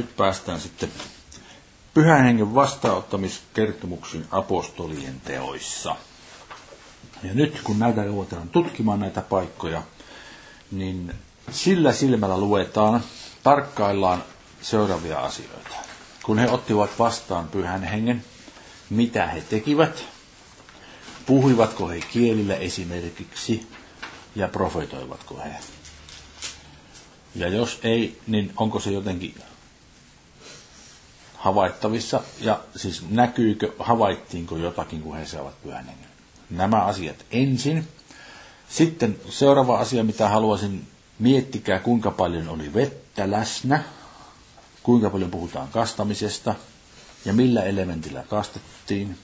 nyt päästään sitten pyhän hengen vastaanottamiskertomuksiin apostolien teoissa. Ja nyt kun näitä ruvetaan tutkimaan näitä paikkoja, niin sillä silmällä luetaan, tarkkaillaan seuraavia asioita. Kun he ottivat vastaan pyhän hengen, mitä he tekivät, puhuivatko he kielillä esimerkiksi ja profetoivatko he. Ja jos ei, niin onko se jotenkin havaittavissa, ja siis näkyykö, havaittiinko jotakin, kun he saavat pyhän hengen. Nämä asiat ensin. Sitten seuraava asia, mitä haluaisin miettikää, kuinka paljon oli vettä läsnä, kuinka paljon puhutaan kastamisesta ja millä elementillä kastettiin.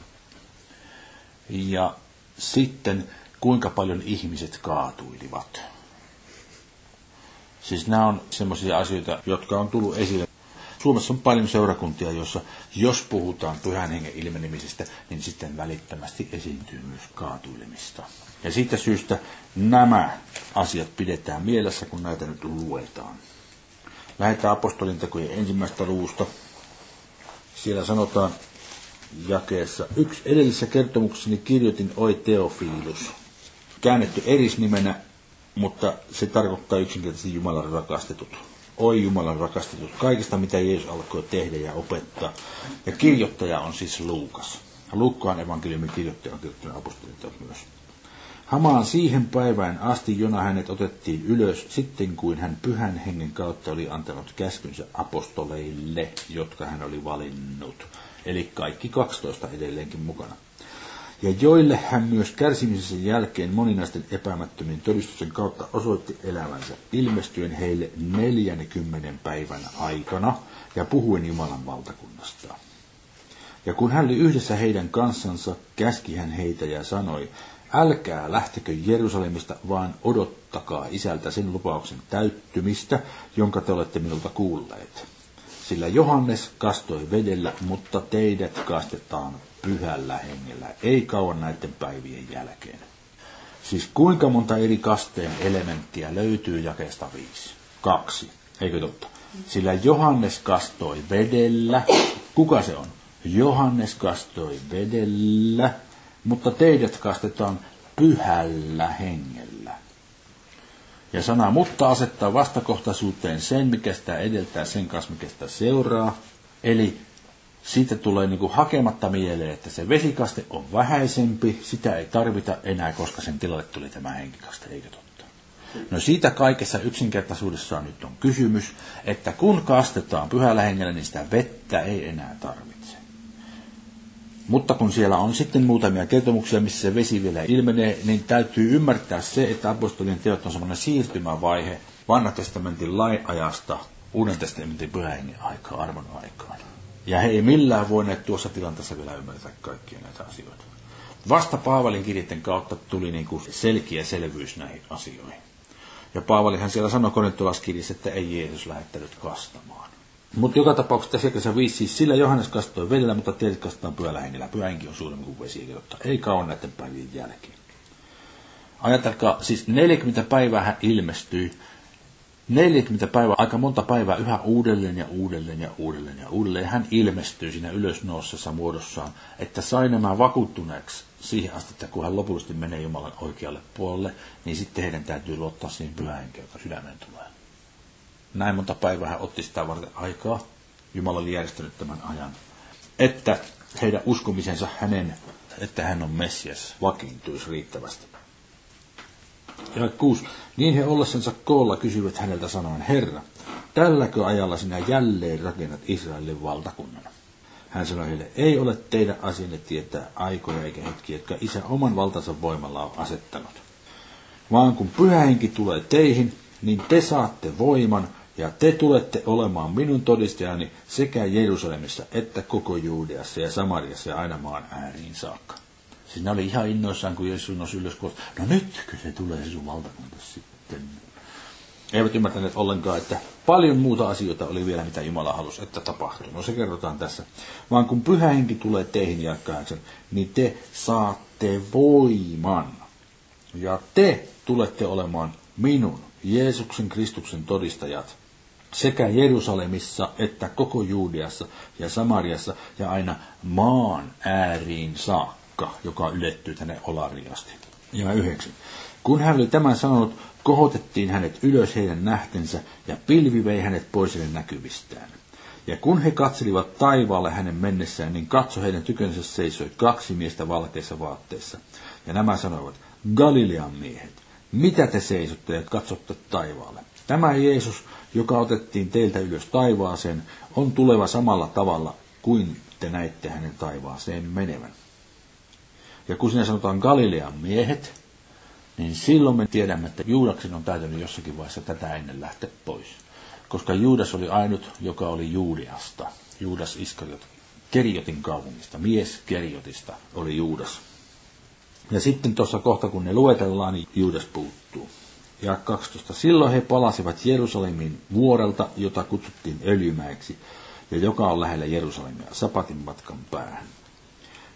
Ja sitten kuinka paljon ihmiset kaatuilivat. Siis nämä on sellaisia asioita, jotka on tullut esille. Suomessa on paljon seurakuntia, joissa jos puhutaan pyhän hengen ilmenemisestä, niin sitten välittömästi esiintyy myös kaatuilemista. Ja siitä syystä nämä asiat pidetään mielessä, kun näitä nyt luetaan. Lähdetään apostolin tekojen ensimmäistä luvusta. Siellä sanotaan jakeessa, yksi edellisessä kertomuksessani kirjoitin Oi Teofilus, käännetty erisnimenä, mutta se tarkoittaa yksinkertaisesti Jumalan rakastetut. Oi Jumalan rakastetut, kaikista mitä Jeesus alkoi tehdä ja opettaa. Ja kirjoittaja on siis Luukas. Lukkaan evankeliumin kirjoittaja on kirjoittanut apostolin myös. Hamaan siihen päivään asti, jona hänet otettiin ylös, sitten kuin hän pyhän hengen kautta oli antanut käskynsä apostoleille, jotka hän oli valinnut. Eli kaikki 12 edelleenkin mukana. Ja joille hän myös kärsimisensä jälkeen moninaisten epämättömien todistusten kautta osoitti elämänsä, ilmestyen heille 40 päivän aikana ja puhuen Jumalan valtakunnasta. Ja kun hän oli yhdessä heidän kanssansa, käski hän heitä ja sanoi, älkää lähtekö Jerusalemista, vaan odottakaa isältä sen lupauksen täyttymistä, jonka te olette minulta kuulleet. Sillä Johannes kastoi vedellä, mutta teidät kastetaan pyhällä hengellä, ei kauan näiden päivien jälkeen. Siis kuinka monta eri kasteen elementtiä löytyy jakeesta viisi? Kaksi, eikö totta? Sillä Johannes kastoi vedellä. Kuka se on? Johannes kastoi vedellä, mutta teidät kastetaan pyhällä hengellä. Ja sana mutta asettaa vastakohtaisuuteen sen, mikä sitä edeltää, sen kanssa, mikä sitä seuraa. Eli siitä tulee niin kuin hakematta mieleen, että se vesikaste on vähäisempi, sitä ei tarvita enää, koska sen tilalle tuli tämä henkikaste, eikö totta? No siitä kaikessa yksinkertaisuudessaan nyt on kysymys, että kun kastetaan pyhällä hengellä, niin sitä vettä ei enää tarvitse. Mutta kun siellä on sitten muutamia kertomuksia, missä se vesi vielä ilmenee, niin täytyy ymmärtää se, että apostolien teot on semmoinen siirtymävaihe vanha testamentin lainajasta uuden testamentin pyhän aikaa, armon aikaan. Ja he ei millään voineet tuossa tilanteessa vielä ymmärtää kaikkia näitä asioita. Vasta Paavalin kirjeiden kautta tuli niin kuin selkeä selvyys näihin asioihin. Ja Paavalihan siellä sanoi Korintolaskirjassa, että ei Jeesus lähettänyt kastamaan. Mutta joka tapauksessa tässä viisi, siis sillä Johannes kastoi vedellä, mutta teidät kastetaan pyöllä hengellä. Pyhä henki on suurempi kuin vesi, jotta ei kauan näiden päivien jälkeen. Ajatelkaa, siis 40 päivää hän ilmestyi 40 päivää, aika monta päivää yhä uudelleen ja uudelleen ja uudelleen ja uudelleen. Hän ilmestyy siinä ylösnousessa muodossaan, että sai nämä vakuuttuneeksi siihen asti, että kun hän lopullisesti menee Jumalan oikealle puolelle, niin sitten heidän täytyy luottaa siihen pyhään joka sydämeen tulee. Näin monta päivää hän otti sitä varten aikaa. Jumala oli järjestänyt tämän ajan. Että heidän uskomisensa hänen, että hän on Messias, vakiintuisi riittävästi. Ja kuusi. Niin he ollessansa koolla kysyivät häneltä sanoen, Herra, tälläkö ajalla sinä jälleen rakennat Israelin valtakunnan? Hän sanoi heille, ei ole teidän asianne tietää aikoja eikä hetkiä, jotka isä oman valtansa voimalla on asettanut. Vaan kun pyhä henki tulee teihin, niin te saatte voiman ja te tulette olemaan minun todistajani sekä Jerusalemissa että koko Juudeassa ja Samariassa ja aina maan ääriin saakka. Siis ne oli ihan innoissaan, kun Jeesus nousi ylös, kun no nytkö se tulee se sun valtakunta sitten. Eivät ymmärtäneet ollenkaan, että paljon muuta asioita oli vielä, mitä Jumala halusi, että tapahtuu. No se kerrotaan tässä. Vaan kun pyhä henki tulee teihin ja kahdeksan, niin te saatte voiman. Ja te tulette olemaan minun, Jeesuksen Kristuksen todistajat sekä Jerusalemissa että koko Juudeassa ja Samariassa ja aina maan ääriin saakka, joka ylettyy tänne Olariasti. Ja yhdeksän. Kun hän oli tämän sanonut, kohotettiin hänet ylös heidän nähtensä ja pilvi vei hänet pois heidän näkyvistään. Ja kun he katselivat taivaalle hänen mennessään, niin katso heidän tykönsä seisoi kaksi miestä valkeissa vaatteissa. Ja nämä sanoivat, Galilean miehet, mitä te seisotte ja katsotte taivaalle? Tämä Jeesus, joka otettiin teiltä ylös taivaaseen, on tuleva samalla tavalla kuin te näitte hänen taivaaseen menevän. Ja kun sinä sanotaan Galilean miehet, niin silloin me tiedämme, että Juudaksen on täytynyt jossakin vaiheessa tätä ennen lähteä pois. Koska Juudas oli ainut, joka oli Juudeasta. Juudas Iskariot, Keriotin kaupungista, mies Keriotista oli Juudas. Ja sitten tuossa kohta, kun ne luetellaan, niin Juudas puuttuu. Ja 12. Silloin he palasivat Jerusalemin vuorelta, jota kutsuttiin Öljymäeksi, ja joka on lähellä Jerusalemia, Sapatin matkan päähän.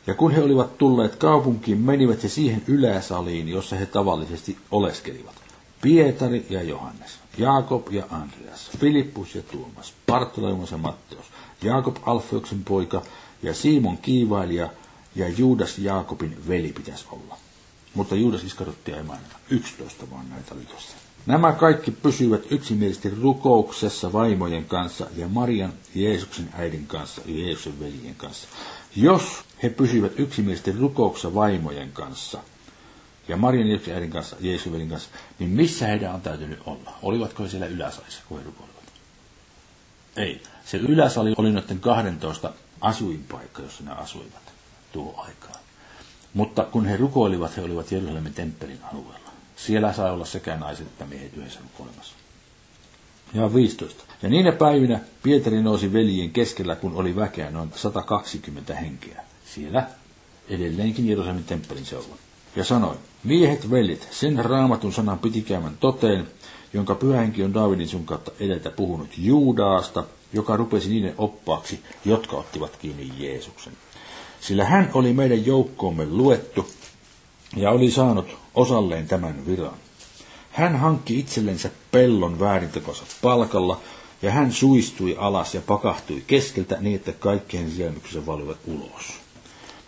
Ja kun he olivat tulleet kaupunkiin, menivät he siihen yläsaliin, jossa he tavallisesti oleskelivat. Pietari ja Johannes, Jaakob ja Andreas, Filippus ja Tuomas, Bartolomeus ja Matteus, Jaakob Alfeuksen poika ja Simon kiivailija ja Juudas Jaakobin veli pitäisi olla. Mutta Juudas Iskarottia ei mainita. Yksitoista vaan näitä oli tuossa. Nämä kaikki pysyivät yksimielisesti rukouksessa vaimojen kanssa ja Marian Jeesuksen äidin kanssa ja Jeesuksen veljen kanssa. Jos he pysyivät yksimielisesti rukouksessa vaimojen kanssa ja Marian äidin kanssa veljen kanssa, niin missä heidän on täytynyt olla? Olivatko he siellä yläsalissa, kun he rukoilivat? Ei. Se yläsali oli noiden 12 asuinpaikka, jossa ne asuivat tuo aikaan. Mutta kun he rukoilivat, he olivat Jerusalemin temppelin alueella. Siellä sai olla sekä naiset että miehet yhdessä rukoilemassa. Ja 15. Ja niinä päivinä Pietari nousi veljien keskellä, kun oli väkeä noin 120 henkeä. Siellä edelleenkin Jerusalemin temppelin seudulla. Ja sanoi, miehet veljet, sen raamatun sanan piti käymän toteen, jonka pyhähenki on Daavidin sun kautta edeltä puhunut Juudaasta, joka rupesi niiden oppaaksi, jotka ottivat kiinni Jeesuksen. Sillä hän oli meidän joukkoomme luettu ja oli saanut osalleen tämän viran. Hän hankki itsellensä pellon väärintekonsa palkalla, ja hän suistui alas ja pakahtui keskeltä niin, että kaikkien sielmyksensä valuivat ulos.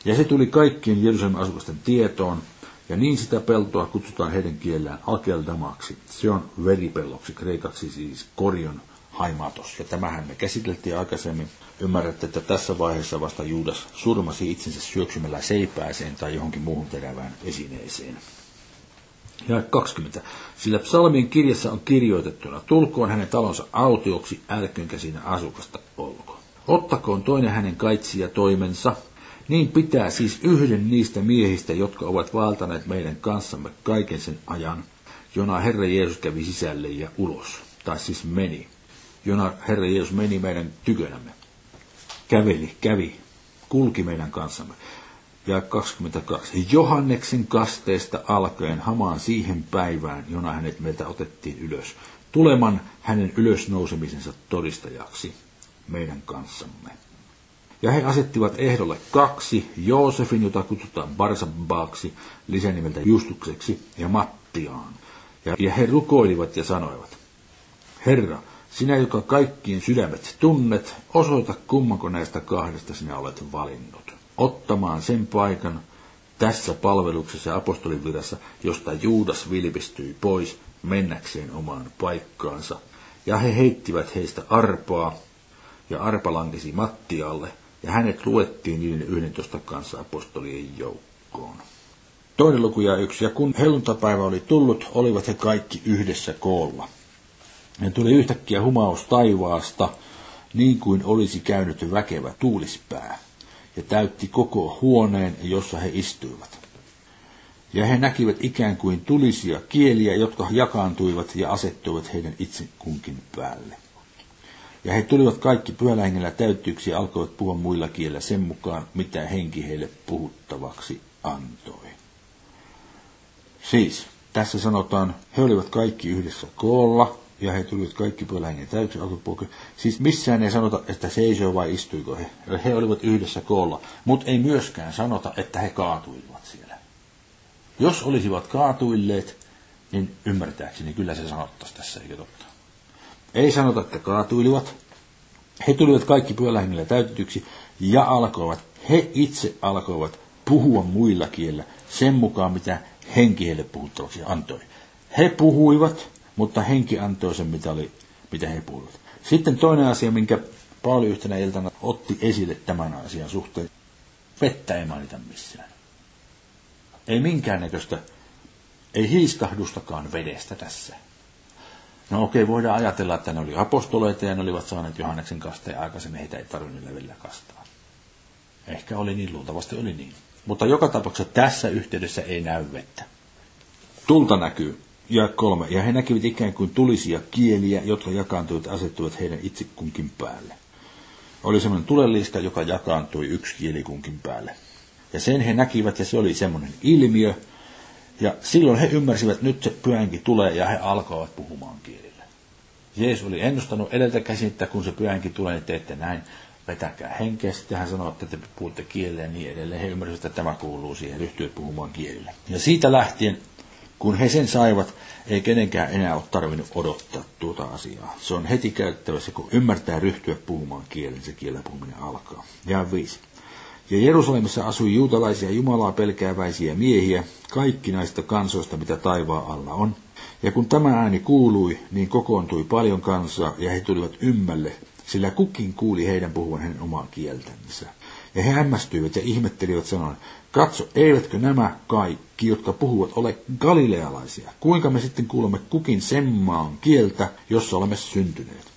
Ja se tuli kaikkien Jerusalemin asukasten tietoon, ja niin sitä peltoa kutsutaan heidän kielellään akeldamaksi. Se on veripelloksi, kreikaksi siis korion haimatos. Ja tämähän me käsiteltiin aikaisemmin. Ymmärrätte, että tässä vaiheessa vasta Juudas surmasi itsensä syöksymällä seipääseen tai johonkin muuhun terävään esineeseen. Ja 20. Sillä psalmien kirjassa on kirjoitettuna, tulkoon hänen talonsa autioksi, älköönkä siinä asukasta olko. Ottakoon toinen hänen kaitsia toimensa, niin pitää siis yhden niistä miehistä, jotka ovat valtaneet meidän kanssamme kaiken sen ajan, jona Herra Jeesus kävi sisälle ja ulos, tai siis meni, jona Herra Jeesus meni meidän tykönämme. Käveli, kävi, kulki meidän kanssamme ja 22. Johanneksen kasteesta alkaen hamaan siihen päivään, jona hänet meiltä otettiin ylös, tuleman hänen ylösnousemisensa todistajaksi meidän kanssamme. Ja he asettivat ehdolle kaksi, Joosefin, jota kutsutaan Barsabaaksi, lisänimeltä Justukseksi, ja Mattiaan. Ja, ja he rukoilivat ja sanoivat, Herra, sinä, joka kaikkien sydämet tunnet, osoita kummanko näistä kahdesta sinä olet valinnut ottamaan sen paikan tässä palveluksessa ja apostolin virassa, josta Juudas vilpistyi pois mennäkseen omaan paikkaansa. Ja he heittivät heistä arpaa, ja arpa lankesi Mattialle, ja hänet luettiin niiden 11 kanssa apostolien joukkoon. Toinen luku ja yksi. Ja kun helluntapäivä oli tullut, olivat he kaikki yhdessä koolla. Ja tuli yhtäkkiä humaus taivaasta, niin kuin olisi käynyt väkevä tuulispää ja täytti koko huoneen, jossa he istuivat. Ja he näkivät ikään kuin tulisia kieliä, jotka jakaantuivat ja asettuivat heidän itse kunkin päälle. Ja he tulivat kaikki pyhällä täyttyiksi ja alkoivat puhua muilla kielillä sen mukaan, mitä henki heille puhuttavaksi antoi. Siis, tässä sanotaan, he olivat kaikki yhdessä koolla, ja he tulivat kaikki pyölähengen täysin alkupuolella. Siis missään ei sanota, että seisoo vai istuiko he. He olivat yhdessä koolla, mutta ei myöskään sanota, että he kaatuivat siellä. Jos olisivat kaatuilleet, niin ymmärtääkseni kyllä se sanottaisi tässä, eikö totta? Ei sanota, että kaatuilivat. He tulivat kaikki pyöllä hengellä täytetyksi ja alkoivat, he itse alkoivat puhua muilla kielillä sen mukaan, mitä henki heille puhuttavaksi antoi. He puhuivat, mutta henki antoi sen, mitä, oli, mitä he puhuivat. Sitten toinen asia, minkä Pauli yhtenä iltana otti esille tämän asian suhteen. Vettä ei mainita missään. Ei minkäännäköistä, ei hiiskahdustakaan vedestä tässä. No okei, voidaan ajatella, että ne oli apostoleita ja ne olivat saaneet Johanneksen kasteen aikaisemmin, heitä ei tarvinnut levillä kastaa. Ehkä oli niin, luultavasti oli niin. Mutta joka tapauksessa tässä yhteydessä ei näy vettä. Tulta näkyy, ja kolme. Ja he näkivät ikään kuin tulisia kieliä, jotka jakaantuivat ja asettuivat heidän itse kunkin päälle. Oli semmoinen tuleliska, joka jakaantui yksi kieli kunkin päälle. Ja sen he näkivät, ja se oli semmoinen ilmiö. Ja silloin he ymmärsivät, että nyt se pyhänkin tulee, ja he alkoivat puhumaan kielillä. Jeesus oli ennustanut edeltä käsin, että kun se pyhänkin tulee, niin teette näin vetäkää henkeä. Sitten hän sanoi, että te puhutte kielellä ja niin edelleen. He ymmärsivät, että tämä kuuluu siihen, ryhtyä puhumaan kielillä. Ja siitä lähtien, kun he sen saivat, ei kenenkään enää ole tarvinnut odottaa tuota asiaa. Se on heti käyttävässä, kun ymmärtää ryhtyä puhumaan kielen, se kielellä puhuminen alkaa. Ja viisi. Ja Jerusalemissa asui juutalaisia Jumalaa pelkääväisiä miehiä, kaikki näistä kansoista, mitä taivaan alla on. Ja kun tämä ääni kuului, niin kokoontui paljon kansaa, ja he tulivat ymmälle sillä kukin kuuli heidän puhuvan hänen omaa kieltänsä. Ja he hämmästyivät ja ihmettelivät sanoen, katso, eivätkö nämä kaikki, jotka puhuvat, ole galilealaisia? Kuinka me sitten kuulemme kukin sen maan kieltä, jossa olemme syntyneet?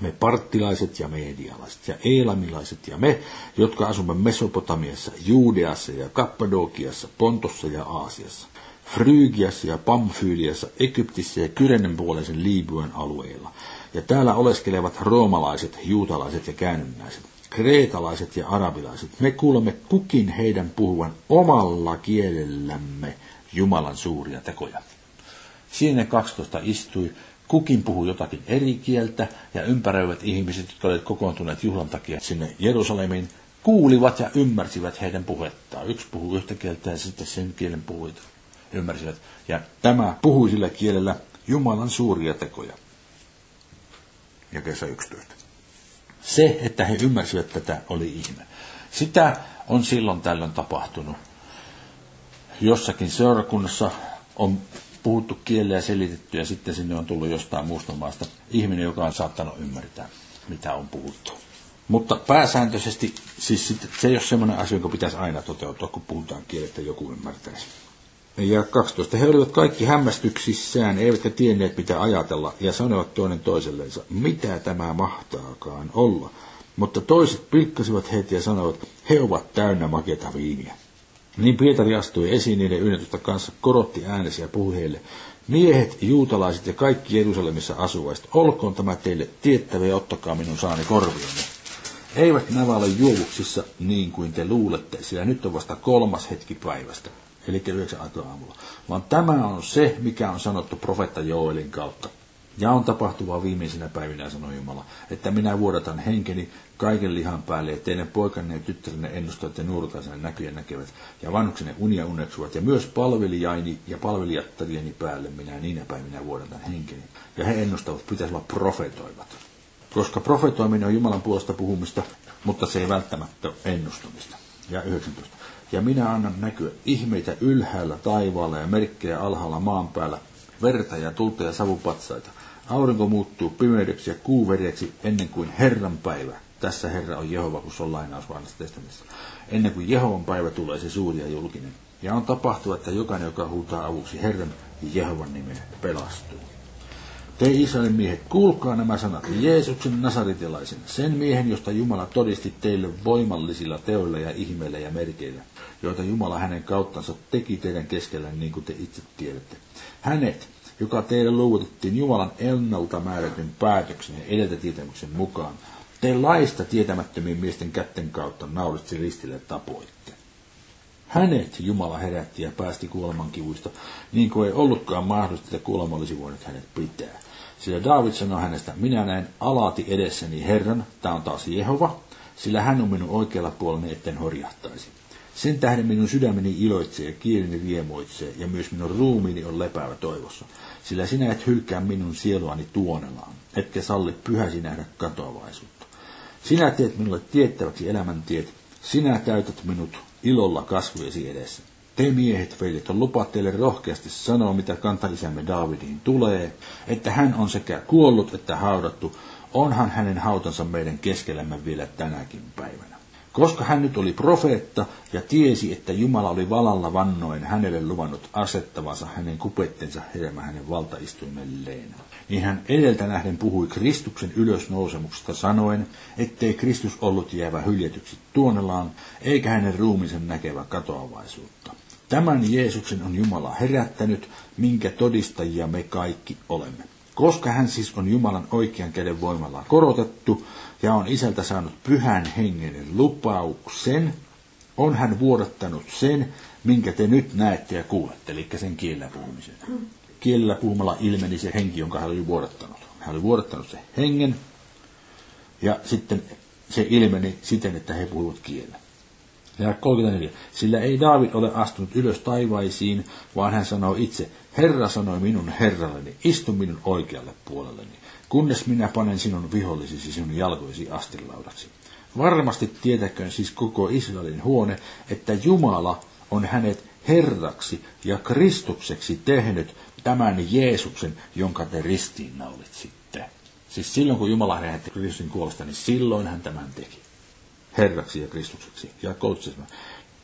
Me parttilaiset ja medialaiset ja eelamilaiset ja me, jotka asumme Mesopotamiassa, Juudeassa ja Kappadokiassa, Pontossa ja Aasiassa. Frygiassa ja Pamfyliassa, Egyptissä ja Kyrenen puoleisen Liibyen alueilla, ja täällä oleskelevat roomalaiset, juutalaiset ja käännynnäiset, kreetalaiset ja arabilaiset. Me kuulemme kukin heidän puhuvan omalla kielellämme Jumalan suuria tekoja. Siinä 12 istui, kukin puhui jotakin eri kieltä, ja ympäröivät ihmiset, jotka olivat kokoontuneet juhlan takia sinne Jerusalemiin, kuulivat ja ymmärsivät heidän puhettaan. Yksi puhui yhtä kieltä ja sitten sen kielen puhuit ymmärsivät. Ja tämä puhui sillä kielellä Jumalan suuria tekoja ja kesä 11. Se, että he ymmärsivät tätä, oli ihme. Sitä on silloin tällöin tapahtunut. Jossakin seurakunnassa on puhuttu kieleä selitetty ja sitten sinne on tullut jostain muusta maasta ihminen, joka on saattanut ymmärtää, mitä on puhuttu. Mutta pääsääntöisesti siis se ei ole semmoinen asia, joka pitäisi aina toteutua, kun puhutaan kielettä joku ymmärtäisi. Ja 12. He olivat kaikki hämmästyksissään, eivätkä tienneet mitä ajatella, ja sanoivat toinen toisellensa, mitä tämä mahtaakaan olla. Mutta toiset pilkkasivat heitä ja sanoivat, he ovat täynnä makeata viiniä. Niin Pietari astui esiin niiden yllätystä kanssa, korotti äänesi ja puhui heille, miehet, juutalaiset ja kaikki Jerusalemissa asuvaiset, olkoon tämä teille tiettävä ja ottakaa minun saani korvioni. Eivät nämä ole juovuksissa niin kuin te luulette, sillä nyt on vasta kolmas hetki päivästä eli yhdeksän aikaa aamulla. Vaan tämä on se, mikä on sanottu profetta Joelin kautta. Ja on tapahtuvaa viimeisinä päivinä, sanoi Jumala, että minä vuodatan henkeni kaiken lihan päälle, ja teidän poikanne ja tyttärenne ennustavat ja nuorutaisenne näkyjä näkevät, ja vanhuksenne unia uneksuvat, ja myös palvelijaini ja palvelijattarieni päälle minä niinä päivinä vuodatan henkeni. Ja he ennustavat, pitäisi olla profetoivat. Koska profetoiminen on Jumalan puolesta puhumista, mutta se ei välttämättä ole ennustamista. Ja 19 ja minä annan näkyä ihmeitä ylhäällä taivaalla ja merkkejä alhaalla maan päällä, verta ja tulta ja savupatsaita. Aurinko muuttuu pimeydeksi ja kuu vereksi ennen kuin Herran päivä. Tässä Herra on Jehova, kun se on lainaus testamentissa. Ennen kuin Jehovan päivä tulee se suuri ja julkinen. Ja on tapahtua, että jokainen, joka huutaa avuksi Herran Jehovan nimen, pelastuu. Te Israelin miehet, kuulkaa nämä sanat. Jeesuksen nasaritilaisen, sen miehen, josta Jumala todisti teille voimallisilla teoilla ja ihmeillä ja merkeillä, joita Jumala hänen kauttansa teki teidän keskellä, niin kuin te itse tiedätte. Hänet, joka teille luovutettiin Jumalan ennalta määrätyn päätöksen ja edeltä tietämyksen mukaan, te laista tietämättömien miesten kätten kautta nauristi ristille tapoitte. Hänet Jumala herätti ja päästi kuolemankivuista, niin kuin ei ollutkaan mahdollista, että kuolema olisi voinut hänet pitää. Sillä David sanoi hänestä, minä näen alati edessäni Herran, tämä on taas Jehova, sillä hän on minun oikealla puolellani, etten horjahtaisi. Sen tähden minun sydämeni iloitsee ja kieleni riemoitsee, ja myös minun ruumiini on lepäävä toivossa. Sillä sinä et hylkää minun sieluani tuonelaan, etkä salli pyhäsi nähdä katoavaisuutta. Sinä teet minulle tiettäväksi elämäntiet, sinä täytät minut ilolla kasvujesi edessä. Te miehet, veljet, on lupa teille rohkeasti sanoa, mitä kantaisämme Daavidiin tulee, että hän on sekä kuollut että haudattu, onhan hänen hautansa meidän keskellämme vielä tänäkin päivänä. Koska hän nyt oli profeetta ja tiesi, että Jumala oli valalla vannoen hänelle luvannut asettavansa hänen kupettensa hedelmä hänen valtaistuimelleen, niin hän edeltä nähden puhui Kristuksen ylösnousemuksesta sanoen, ettei Kristus ollut jäävä hyljetyksi tuonelaan, eikä hänen ruumiinsa näkevä katoavaisuutta. Tämän Jeesuksen on Jumala herättänyt, minkä todistajia me kaikki olemme. Koska hän siis on Jumalan oikean käden voimalla korotettu ja on isältä saanut pyhän hengen lupauksen, on hän vuodattanut sen, minkä te nyt näette ja kuulette, eli sen kielellä puhumisen. Kielellä puhumalla ilmeni se henki, jonka hän oli vuodattanut. Hän oli vuodattanut se hengen, ja sitten se ilmeni siten, että he puhuvat kielellä. Ja 34. Sillä ei Daavid ole astunut ylös taivaisiin, vaan hän sanoo itse, Herra sanoi minun herralleni, istu minun oikealle puolelleni, kunnes minä panen sinun vihollisisi sinun jalkoisi astilaudaksi. Varmasti tietäköön siis koko Israelin huone, että Jumala on hänet herraksi ja Kristukseksi tehnyt tämän Jeesuksen, jonka te ristiin naulitsitte. Siis silloin, kun Jumala herätti Kristuksen kuolesta, niin silloin hän tämän teki. Herraksi ja Kristukseksi. Ja 37.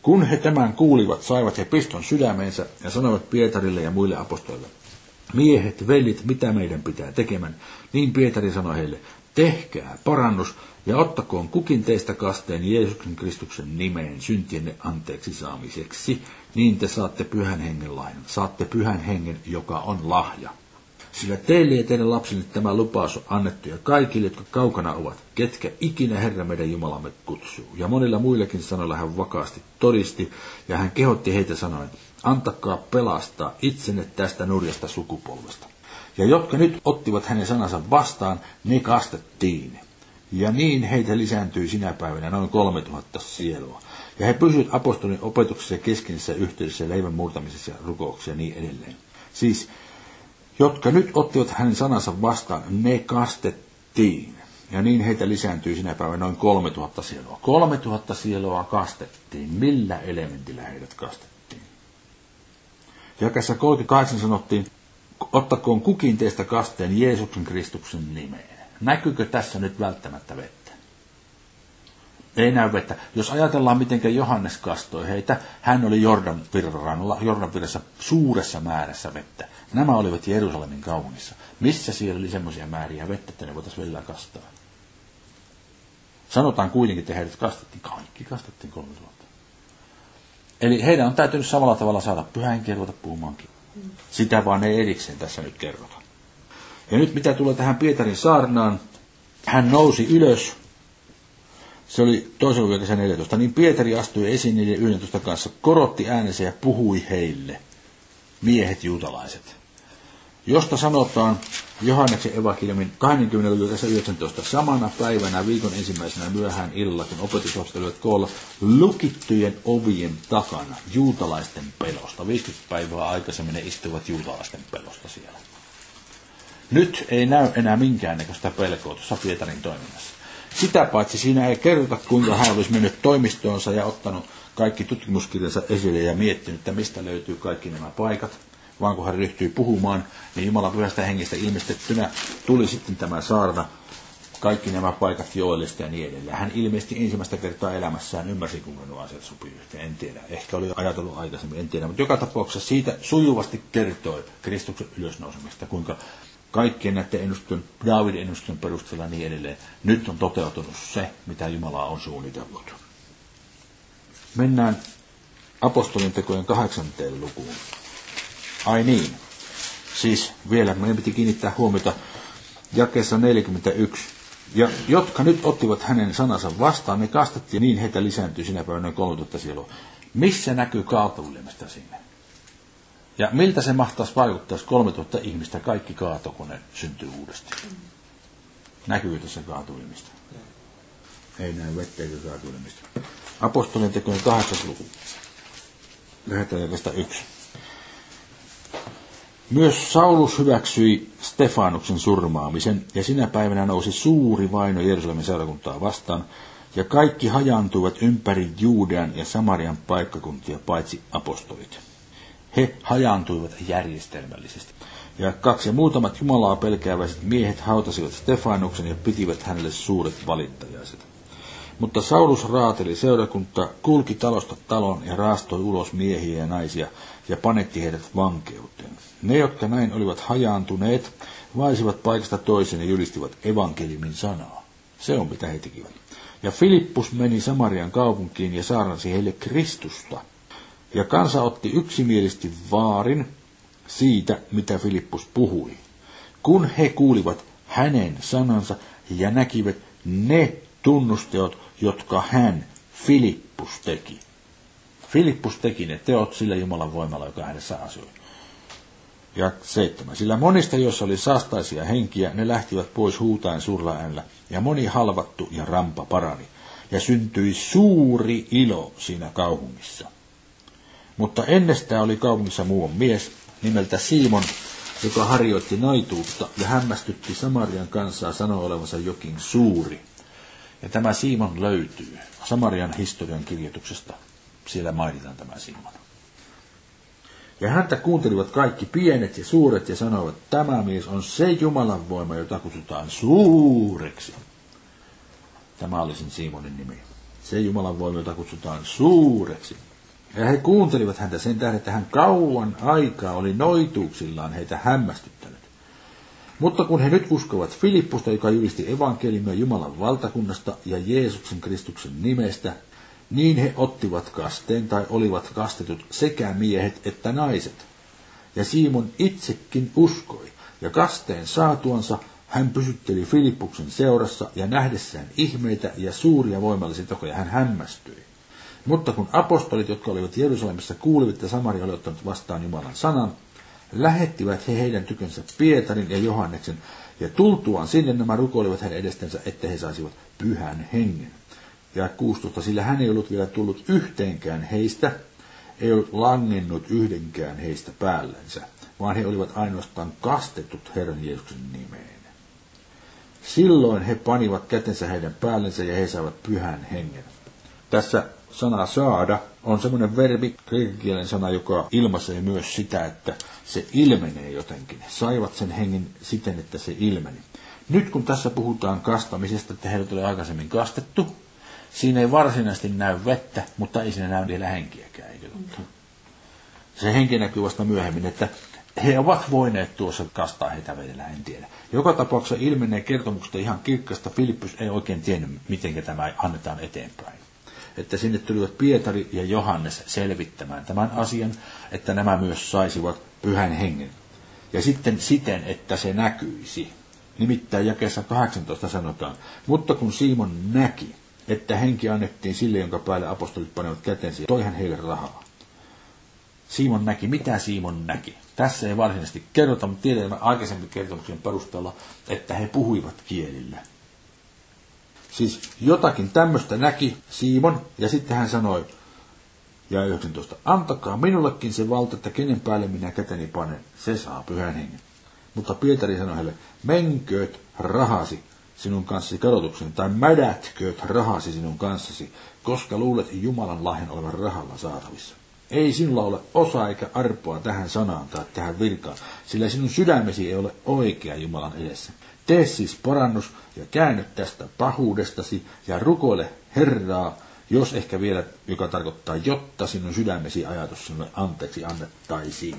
Kun he tämän kuulivat, saivat he piston sydämeensä ja sanoivat Pietarille ja muille apostolille, miehet, velit, mitä meidän pitää tekemään? Niin Pietari sanoi heille, tehkää parannus ja ottakoon kukin teistä kasteen Jeesuksen Kristuksen nimeen syntienne anteeksi saamiseksi, niin te saatte pyhän hengen lainan, saatte pyhän hengen, joka on lahja. Sillä teille ja teidän lapsille tämä lupaus on annettu ja kaikille, jotka kaukana ovat, ketkä ikinä Herra meidän Jumalamme kutsuu. Ja monilla muillakin sanoilla hän vakaasti todisti, ja hän kehotti heitä sanoen, antakaa pelastaa itsenne tästä nurjasta sukupolvesta. Ja jotka nyt ottivat hänen sanansa vastaan, ne kastettiin. Ja niin heitä lisääntyi sinä päivänä noin 3000 sielua. Ja he pysyivät apostolin opetuksessa ja keskeisessä yhteydessä leivän murtamisessa ja rukouksessa ja niin edelleen. Siis jotka nyt ottivat hänen sanansa vastaan, ne kastettiin. Ja niin heitä lisääntyi sinä päivänä noin 3000 sielua. 3000 sielua kastettiin. Millä elementillä heidät kastettiin? Jakassa 38 sanottiin, ottakoon kukin teistä kasteen Jeesuksen Kristuksen nimeen. Näkyykö tässä nyt välttämättä vettä? Ei näy vettä. Jos ajatellaan, miten Johannes kastoi heitä, hän oli Jordan virrannalla, Jordan virrassa suuressa määrässä vettä. Nämä olivat Jerusalemin kaupungissa. Missä siellä oli semmoisia määriä vettä, että ne voitaisiin vielä kastaa? Sanotaan kuitenkin, että heidät kastettiin. Kaikki kastettiin 3000. Eli heidän on täytynyt samalla tavalla saada pyhän ruveta puhumaankin. Sitä vaan ei erikseen tässä nyt kerrota. Ja nyt mitä tulee tähän Pietarin saarnaan, hän nousi ylös, se oli toisen luvun 14, niin Pietari astui esiin niiden 11 kanssa, korotti äänensä ja puhui heille, miehet juutalaiset josta sanotaan Johanneksen evankeliumin 20. 19. Samana päivänä viikon ensimmäisenä myöhään illalla, kun opetuslapset olivat koolla lukittujen ovien takana juutalaisten pelosta. 50 päivää aikaisemmin ne istuivat juutalaisten pelosta siellä. Nyt ei näy enää minkäännäköistä pelkoa tuossa Pietarin toiminnassa. Sitä paitsi siinä ei kerrota, kuinka hän olisi mennyt toimistoonsa ja ottanut kaikki tutkimuskirjansa esille ja miettinyt, että mistä löytyy kaikki nämä paikat – vaan kun hän ryhtyi puhumaan, niin Jumalan pyhästä hengestä ilmestettynä tuli sitten tämä saarna, kaikki nämä paikat joellista ja niin edelleen. Hän ilmeisesti ensimmäistä kertaa elämässään ymmärsi, kuinka nuo asiat sopii yhteen. En tiedä. Ehkä oli ajatellut aikaisemmin, en tiedä. Mutta joka tapauksessa siitä sujuvasti kertoi Kristuksen ylösnousemista, kuinka kaikkien näiden ennustusten, Daavidin ennustusten perusteella niin edelleen, nyt on toteutunut se, mitä Jumala on suunnitellut. Mennään apostolin tekojen kahdeksanteen lukuun. Ai niin. Siis vielä meidän piti kiinnittää huomiota jakeessa 41. Ja jotka nyt ottivat hänen sanansa vastaan, ne kastettiin niin heitä lisääntyi sinä päivänä noin 3000 sielua. Missä näkyy kaatuilemista sinne? Ja miltä se mahtaisi vaikuttaa, jos 3000 ihmistä kaikki kaato, kun ne syntyy uudestaan? Näkyy tässä kaatuilemista? Ei näy vettä eikä kaatuilemista. Apostolien tekojen kahdeksas luku. Lähetään tästä yksi. Myös Saulus hyväksyi Stefanuksen surmaamisen, ja sinä päivänä nousi suuri vaino Jerusalemin seurakuntaa vastaan, ja kaikki hajantuivat ympäri Juudean ja Samarian paikkakuntia paitsi apostolit. He hajaantuivat järjestelmällisesti. Ja kaksi ja muutamat Jumalaa pelkääväiset miehet hautasivat Stefanuksen ja pitivät hänelle suuret valittajaiset. Mutta Saulus raateli seurakunta, kulki talosta talon ja raastoi ulos miehiä ja naisia ja panetti heidät vankeuteen. Ne, jotka näin olivat hajaantuneet, vaisivat paikasta toiseen ja julistivat evankeliumin sanaa. Se on mitä he tekivät. Ja Filippus meni Samarian kaupunkiin ja saarnasi heille Kristusta. Ja kansa otti yksimielisesti vaarin siitä, mitä Filippus puhui. Kun he kuulivat hänen sanansa ja näkivät ne tunnusteot, jotka hän, Filippus, teki. Filippus teki ne teot sillä Jumalan voimalla, joka hänessä asui. Ja seitsemän. Sillä monista, joissa oli saastaisia henkiä, ne lähtivät pois huutaen suurella äänellä, ja moni halvattu ja rampa parani. Ja syntyi suuri ilo siinä kaupungissa. Mutta ennestään oli kaupungissa muu mies nimeltä Simon, joka harjoitti naituutta ja hämmästytti Samarian kansaa sanoa olevansa jokin suuri. Ja tämä Simon löytyy Samarian historian kirjoituksesta. Siellä mainitaan tämä Simon. Ja häntä kuuntelivat kaikki pienet ja suuret ja sanoivat, tämä mies on se Jumalan voima, jota kutsutaan suureksi. Tämä oli sen Simonin nimi. Se Jumalan voima, jota kutsutaan suureksi. Ja he kuuntelivat häntä sen tähden, että hän kauan aikaa oli noituuksillaan heitä hämmästyttänyt. Mutta kun he nyt uskovat Filippusta, joka julisti evankeliumia Jumalan valtakunnasta ja Jeesuksen Kristuksen nimestä, niin he ottivat kasteen tai olivat kastetut sekä miehet että naiset. Ja Simon itsekin uskoi, ja kasteen saatuansa hän pysytteli Filippuksen seurassa ja nähdessään ihmeitä ja suuria voimallisia tekoja hän hämmästyi. Mutta kun apostolit, jotka olivat Jerusalemissa, kuulivat, että Samaria oli ottanut vastaan Jumalan sanan, lähettivät he heidän tykönsä Pietarin ja Johanneksen, ja tultuaan sinne nämä rukoilivat hänen edestensä, että he saisivat pyhän hengen. Ja 16, sillä hän ei ollut vielä tullut yhteenkään heistä, ei ollut langennut yhdenkään heistä päällensä, vaan he olivat ainoastaan kastetut Herran Jeesuksen nimeen. Silloin he panivat kätensä heidän päällensä ja he saivat pyhän hengen. Tässä sana saada on semmoinen verbi, kreikikielen sana, joka ilmaisee myös sitä, että se ilmenee jotenkin. Saivat sen hengen siten, että se ilmeni. Nyt kun tässä puhutaan kastamisesta, että heidät oli aikaisemmin kastettu, siinä ei varsinaisesti näy vettä, mutta ei siinä näy vielä henkiäkään, eikö totta? Se henki näkyy vasta myöhemmin, että he ovat voineet tuossa kastaa heitä vedellä, en tiedä. Joka tapauksessa ilmenee kertomuksesta ihan kirkkasta. Filippus ei oikein tiennyt, miten tämä annetaan eteenpäin että sinne tulivat Pietari ja Johannes selvittämään tämän asian, että nämä myös saisivat pyhän hengen. Ja sitten siten, että se näkyisi. Nimittäin jakeessa 18 sanotaan, mutta kun Simon näki, että henki annettiin sille, jonka päälle apostolit panevat kätensä, toi hän heille rahaa. Simon näki. Mitä Simon näki? Tässä ei varsinaisesti kerrota, mutta tiedämme aikaisemmin kertomuksen perusteella, että he puhuivat kielillä. Siis jotakin tämmöistä näki Simon, ja sitten hän sanoi, ja 19, antakaa minullekin se valta, että kenen päälle minä käteni panen, se saa pyhän hengen. Mutta Pietari sanoi heille, menkööt rahasi sinun kanssasi kadotuksen, tai mädätkööt rahasi sinun kanssasi, koska luulet Jumalan lahjan olevan rahalla saatavissa. Ei sinulla ole osa eikä arpoa tähän sanaan tai tähän virkaan, sillä sinun sydämesi ei ole oikea Jumalan edessä. Tee siis parannus ja käänny tästä pahuudestasi ja rukoile Herraa, jos ehkä vielä, joka tarkoittaa, jotta sinun sydämesi ajatus sinulle anteeksi annettaisiin.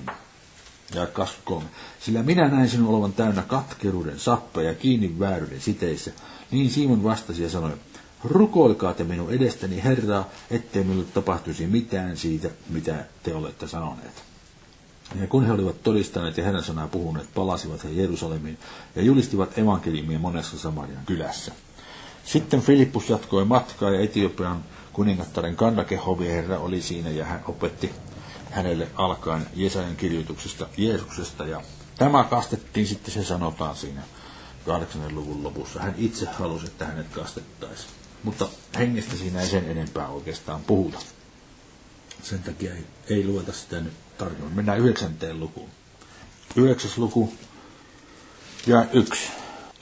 Ja 23. Sillä minä näin sinun olevan täynnä katkeruuden sappeja kiinni vääryyden siteissä. Niin Simon vastasi ja sanoi, rukoilkaa te minun edestäni Herraa, ettei minulle tapahtuisi mitään siitä, mitä te olette sanoneet. Ja kun he olivat todistaneet ja Herran sanaa puhuneet, palasivat he Jerusalemiin ja julistivat evankeliumia monessa Samarian kylässä. Sitten Filippus jatkoi matkaa ja Etiopian kuningattaren Kandakehovi herra oli siinä ja hän opetti hänelle alkaen Jesajan kirjoituksesta Jeesuksesta ja tämä kastettiin sitten se sanotaan siinä 8. luvun lopussa. Hän itse halusi, että hänet kastettaisiin. mutta hengestä siinä ei sen enempää oikeastaan puhuta. Sen takia ei, ei lueta sitä nyt tarkemmin. Mennään yhdeksänteen lukuun. Yhdeksäs luku ja yksi.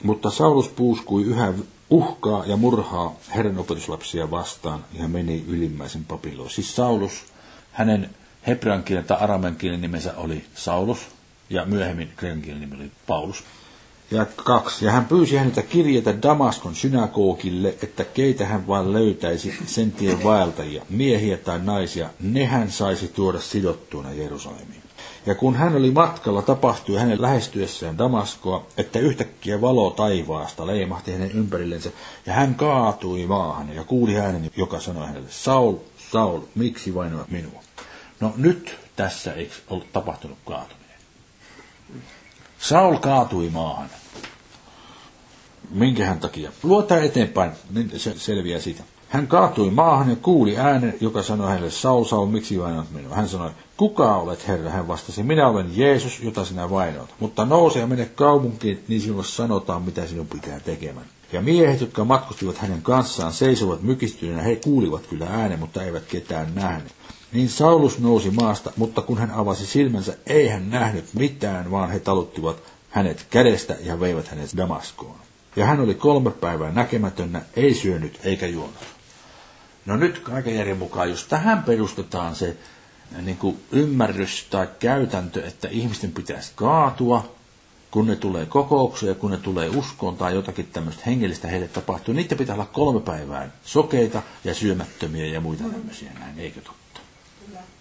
Mutta Saulus puuskui yhä uhkaa ja murhaa Herran opetuslapsia vastaan ja meni ylimmäisen papilloon. Siis Saulus, hänen hebrean kielen tai aramean kielen nimensä oli Saulus ja myöhemmin kreikan kielen nimi oli Paulus. Ja kaksi. Ja hän pyysi häneltä kirjeitä Damaskon synagogille, että keitä hän vain löytäisi sen tien vaeltajia, miehiä tai naisia, ne hän saisi tuoda sidottuina Jerusalemiin. Ja kun hän oli matkalla, tapahtui hänen lähestyessään Damaskoa, että yhtäkkiä valo taivaasta leimahti hänen ympärillensä, ja hän kaatui maahan ja kuuli äänen, joka sanoi hänelle, Saul, Saul, miksi vainoat minua? No nyt tässä ei ollut tapahtunut kaatuminen. Saul kaatui maahan. Minkähän takia? Luota eteenpäin, niin se selviää siitä. Hän kaatui maahan ja kuuli äänen, joka sanoi hänelle, Saul, Saul, miksi vainoat minua? Hän sanoi, kuka olet Herra? Hän vastasi, minä olen Jeesus, jota sinä vainoat. Mutta nouse ja mene kaupunkiin, niin sinulle sanotaan, mitä sinun pitää tekemään. Ja miehet, jotka matkustivat hänen kanssaan, seisovat mykistyneenä, he kuulivat kyllä äänen, mutta eivät ketään nähneet. Niin Saulus nousi maasta, mutta kun hän avasi silmänsä, ei hän nähnyt mitään, vaan he taluttivat hänet kädestä ja veivät hänet Damaskoon. Ja hän oli kolme päivää näkemätönnä, ei syönyt eikä juonut. No nyt kaiken järjen mukaan, jos tähän perustetaan se niin kuin ymmärrys tai käytäntö, että ihmisten pitäisi kaatua, kun ne tulee kokoukseen, kun ne tulee uskoon tai jotakin tämmöistä hengellistä heille tapahtuu, niitä pitää olla kolme päivää sokeita ja syömättömiä ja muita tämmöisiä näin, eikö totta?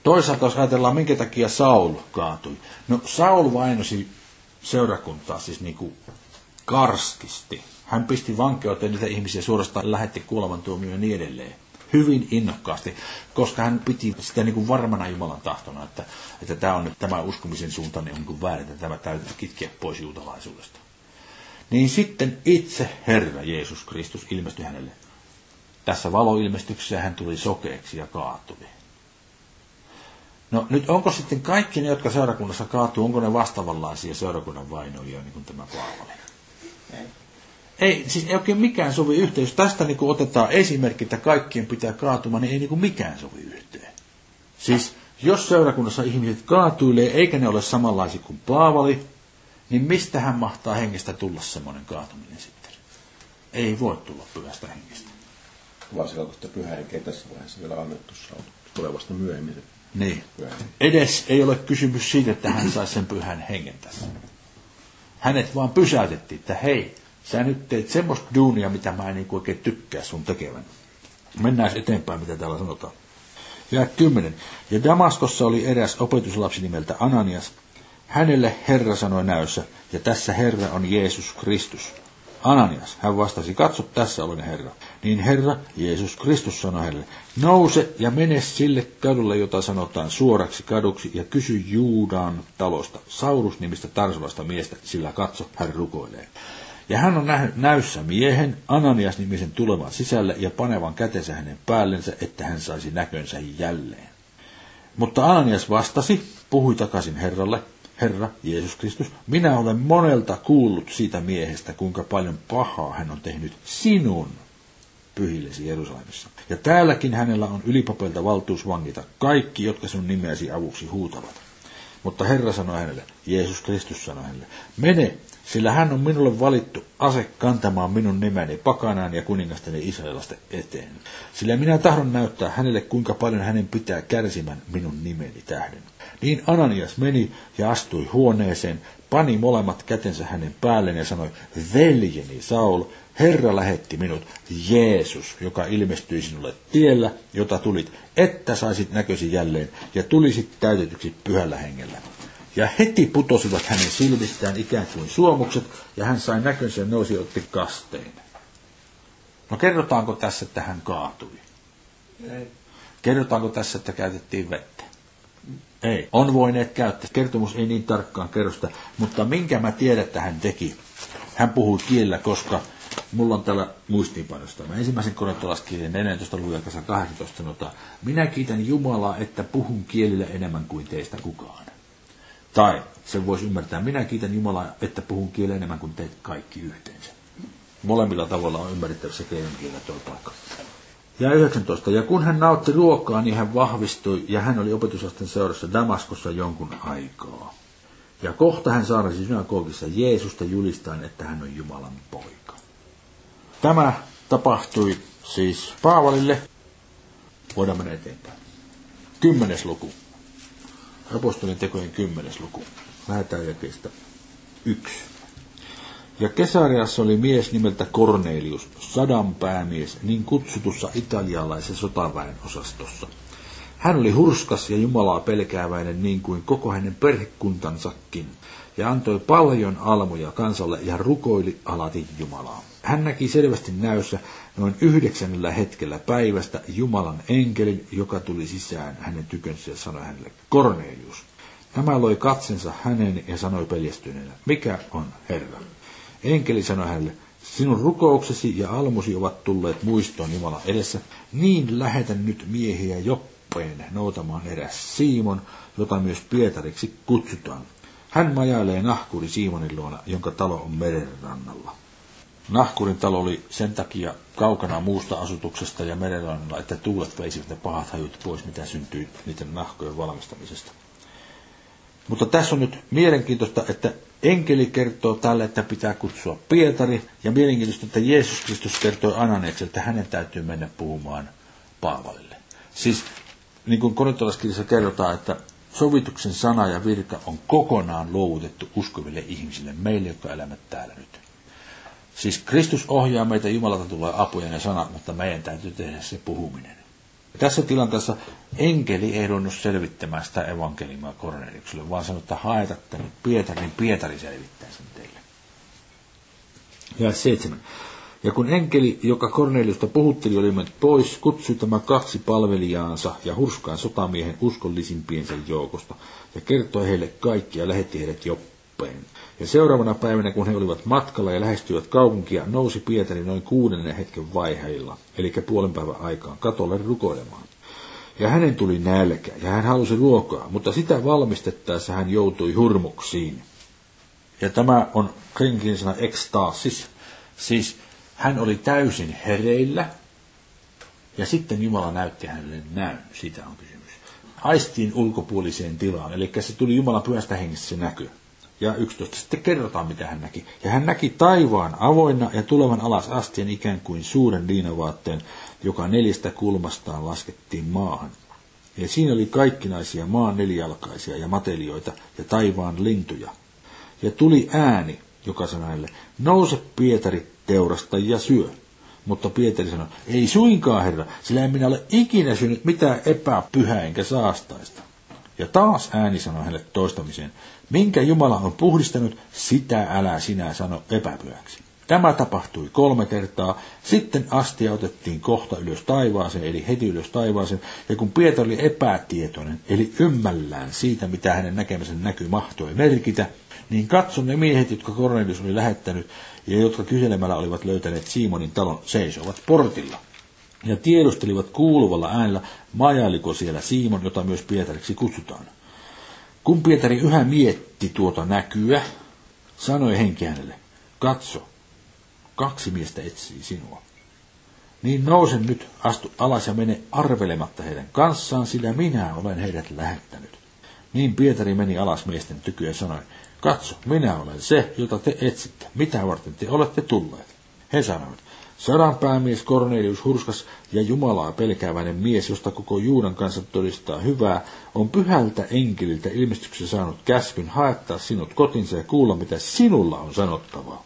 Toisaalta jos ajatellaan, minkä takia Saul kaatui. No Saul vainosi seurakuntaa siis niin kuin karskisti. Hän pisti vankeuteen niitä ihmisiä suorastaan lähetti kuolemantuomioon ja niin edelleen. Hyvin innokkaasti, koska hän piti sitä niin kuin varmana Jumalan tahtona, että, että tämä on tämä uskomisen suunta niin kuin väärin, että tämä täytyy kitkeä pois juutalaisuudesta. Niin sitten itse Herra Jeesus Kristus ilmestyi hänelle. Tässä valoilmestyksessä hän tuli sokeeksi ja kaatui. No nyt onko sitten kaikki ne, jotka seurakunnassa kaatuu, onko ne vastaavanlaisia seurakunnan vainoja, niin kuin tämä Paavali? Ei. Ei, siis ei oikein mikään sovi yhteen. Jos tästä niin kuin otetaan esimerkki, että kaikkien pitää kaatuma, niin ei niin kuin mikään sovi yhteen. Siis jos seurakunnassa ihmiset kaatuilee, eikä ne ole samanlaisia kuin Paavali, niin mistä hän mahtaa hengestä tulla semmoinen kaatuminen sitten? Ei voi tulla pyhästä hengestä. Vaan silloin, kun pyhä henkeä tässä vaiheessa vielä annettu tulee vasta myöhemmin. Niin. Edes ei ole kysymys siitä, että hän saisi sen pyhän hengen tässä. Hänet vaan pysäytettiin, että hei, sä nyt teet semmoista duunia, mitä mä en niin oikein tykkää sun tekevän. Mennään eteenpäin, mitä täällä sanotaan. Ja kymmenen. Ja Damaskossa oli eräs opetuslapsi nimeltä Ananias. Hänelle Herra sanoi näyssä, ja tässä Herra on Jeesus Kristus. Ananias, hän vastasi, katso tässä olen Herra. Niin Herra, Jeesus Kristus sanoi hänelle, nouse ja mene sille kadulle, jota sanotaan suoraksi kaduksi, ja kysy Juudan talosta, Saurus nimistä Tarsovasta miestä, sillä katso, hän rukoilee. Ja hän on nähnyt näyssä miehen, Ananias nimisen tulevan sisälle ja panevan kätensä hänen päällensä, että hän saisi näkönsä jälleen. Mutta Ananias vastasi, puhui takaisin Herralle, Herra Jeesus Kristus, minä olen monelta kuullut siitä miehestä, kuinka paljon pahaa hän on tehnyt sinun pyhillesi Jerusalemissa. Ja täälläkin hänellä on ylipapelta valtuus vangita kaikki, jotka sinun nimeäsi avuksi huutavat. Mutta Herra sanoi hänelle, Jeesus Kristus sanoi hänelle, mene, sillä hän on minulle valittu ase kantamaan minun nimeni pakanaan ja kuningasteni Israelasta eteen. Sillä minä tahdon näyttää hänelle, kuinka paljon hänen pitää kärsimään minun nimeni tähden. Niin Ananias meni ja astui huoneeseen, pani molemmat kätensä hänen päälleen ja sanoi, veljeni Saul, Herra lähetti minut, Jeesus, joka ilmestyi sinulle tiellä, jota tulit, että saisit näkösi jälleen ja tulisit täytetyksi pyhällä hengellä. Ja heti putosivat hänen silmistään ikään kuin suomukset, ja hän sai näkönsä ja nousi otti kasteen. No kerrotaanko tässä, että hän kaatui? Ei. Kerrotaanko tässä, että käytettiin vettä? Ei. On voineet käyttää. Kertomus ei niin tarkkaan kerro sitä, mutta minkä mä tiedän, että hän teki. Hän puhui kielellä, koska mulla on täällä muistiinpanosta. Mä ensimmäisen korintolaiskirjan 14 luvun 18 sanotaan, minä kiitän Jumalaa, että puhun kielillä enemmän kuin teistä kukaan. Tai sen voisi ymmärtää, minä kiitän Jumalaa, että puhun kielellä enemmän kuin teet kaikki yhteensä. Molemmilla tavalla on ymmärrettävissä keinon kielellä tuo paikka. Ja 19. Ja kun hän nautti ruokaa, niin hän vahvistui ja hän oli opetusasten seurassa Damaskossa jonkun aikaa. Ja kohta hän saarnasi synagogissa Jeesusta julistaen, että hän on Jumalan poika. Tämä tapahtui siis Paavalille. Voidaan mennä eteenpäin. Kymmenes luku. Apostolin tekojen kymmenes luku. Lähetään jakeesta yksi. Ja Kesariassa oli mies nimeltä Cornelius, sadan päämies, niin kutsutussa italialaisen sotaväen osastossa. Hän oli hurskas ja Jumalaa pelkääväinen niin kuin koko hänen perhekuntansakin, ja antoi paljon almoja kansalle ja rukoili alati Jumalaa. Hän näki selvästi näyssä noin yhdeksännellä hetkellä päivästä Jumalan enkelin, joka tuli sisään hänen tykönsä ja sanoi hänelle, Cornelius. Tämä loi katsensa hänen ja sanoi peljestyneenä, mikä on Herra? Enkeli sanoi hänelle, sinun rukouksesi ja almusi ovat tulleet muistoon Jumalan edessä, niin lähetän nyt miehiä Joppeen noutamaan eräs Siimon, jota myös Pietariksi kutsutaan. Hän majailee nahkuri Simonin luona, jonka talo on meren rannalla. Nahkurin talo oli sen takia kaukana muusta asutuksesta ja merenrannalla, että tuulet veisivät ne pahat hajut pois, mitä syntyi niiden nahkojen valmistamisesta. Mutta tässä on nyt mielenkiintoista, että enkeli kertoo tälle, että pitää kutsua Pietari, ja mielenkiintoista, että Jeesus Kristus kertoi Ananeekselle, että hänen täytyy mennä puhumaan Paavalille. Siis niin kuin kerrotaan, että sovituksen sana ja virka on kokonaan luovutettu uskoville ihmisille, meille, jotka elämät täällä nyt. Siis Kristus ohjaa meitä, Jumalalta tulee apuja ja sana, mutta meidän täytyy tehdä se puhuminen. Tässä tilanteessa enkeli ei ruvennut selvittämään sitä evankeliumaa Korneliukselle, vaan sanoi, että haetatte nyt Pietari, niin Pietari selvittää sen teille. Ja seitsemän. Ja kun enkeli, joka Korneliusta puhutteli, oli mennyt pois, kutsui tämä kaksi palvelijaansa ja hurskaan sotamiehen uskollisimpiensä joukosta ja kertoi heille kaikki ja lähetti heidät Joppeen. Ja seuraavana päivänä, kun he olivat matkalla ja lähestyivät kaupunkia, nousi Pietari noin kuudennen hetken vaiheilla, eli puolen päivän aikaan, katolle rukoilemaan. Ja hänen tuli nälkä, ja hän halusi ruokaa, mutta sitä valmistettaessa hän joutui hurmuksiin. Ja tämä on krinkin sana ekstaasis, siis hän oli täysin hereillä, ja sitten Jumala näytti hänelle näyn, siitä on kysymys. Aistiin ulkopuoliseen tilaan, eli se tuli Jumalan pyhästä hengessä se näky ja 11 sitten kerrotaan, mitä hän näki. Ja hän näki taivaan avoinna ja tulevan alas astien ikään kuin suuren liinavaatteen, joka neljästä kulmastaan laskettiin maahan. Ja siinä oli kaikkinaisia maan nelijalkaisia ja matelioita ja taivaan lintuja. Ja tuli ääni, joka sanoi hänelle, nouse Pietari, teurasta ja syö. Mutta Pietari sanoi, ei suinkaan herra, sillä en minä ole ikinä syönyt mitään epäpyhää enkä saastaista. Ja taas ääni sanoi hänelle toistamiseen, minkä Jumala on puhdistanut, sitä älä sinä sano epäpyhäksi. Tämä tapahtui kolme kertaa, sitten astia otettiin kohta ylös taivaaseen, eli heti ylös taivaaseen, ja kun Pietari oli epätietoinen, eli ymmällään siitä, mitä hänen näkemisen näky mahtoi merkitä, niin katson ne miehet, jotka Kornelius oli lähettänyt, ja jotka kyselemällä olivat löytäneet Simonin talon, seisovat portilla. Ja tiedustelivat kuuluvalla äänellä, majailiko siellä Simon, jota myös Pietariksi kutsutaan. Kun Pietari yhä mietti tuota näkyä, sanoi henki hänelle, katso, kaksi miestä etsii sinua. Niin nousen nyt, astu alas ja mene arvelematta heidän kanssaan, sillä minä olen heidät lähettänyt. Niin Pietari meni alas miesten tykyä ja sanoi, katso, minä olen se, jota te etsitte. Mitä varten te olette tulleet? He sanoivat, Sadan päämies Cornelius Hurskas ja Jumalaa pelkääväinen mies, josta koko Juudan kanssa todistaa hyvää, on pyhältä enkeliltä ilmestyksessä saanut käskyn haettaa sinut kotinsa ja kuulla, mitä sinulla on sanottavaa.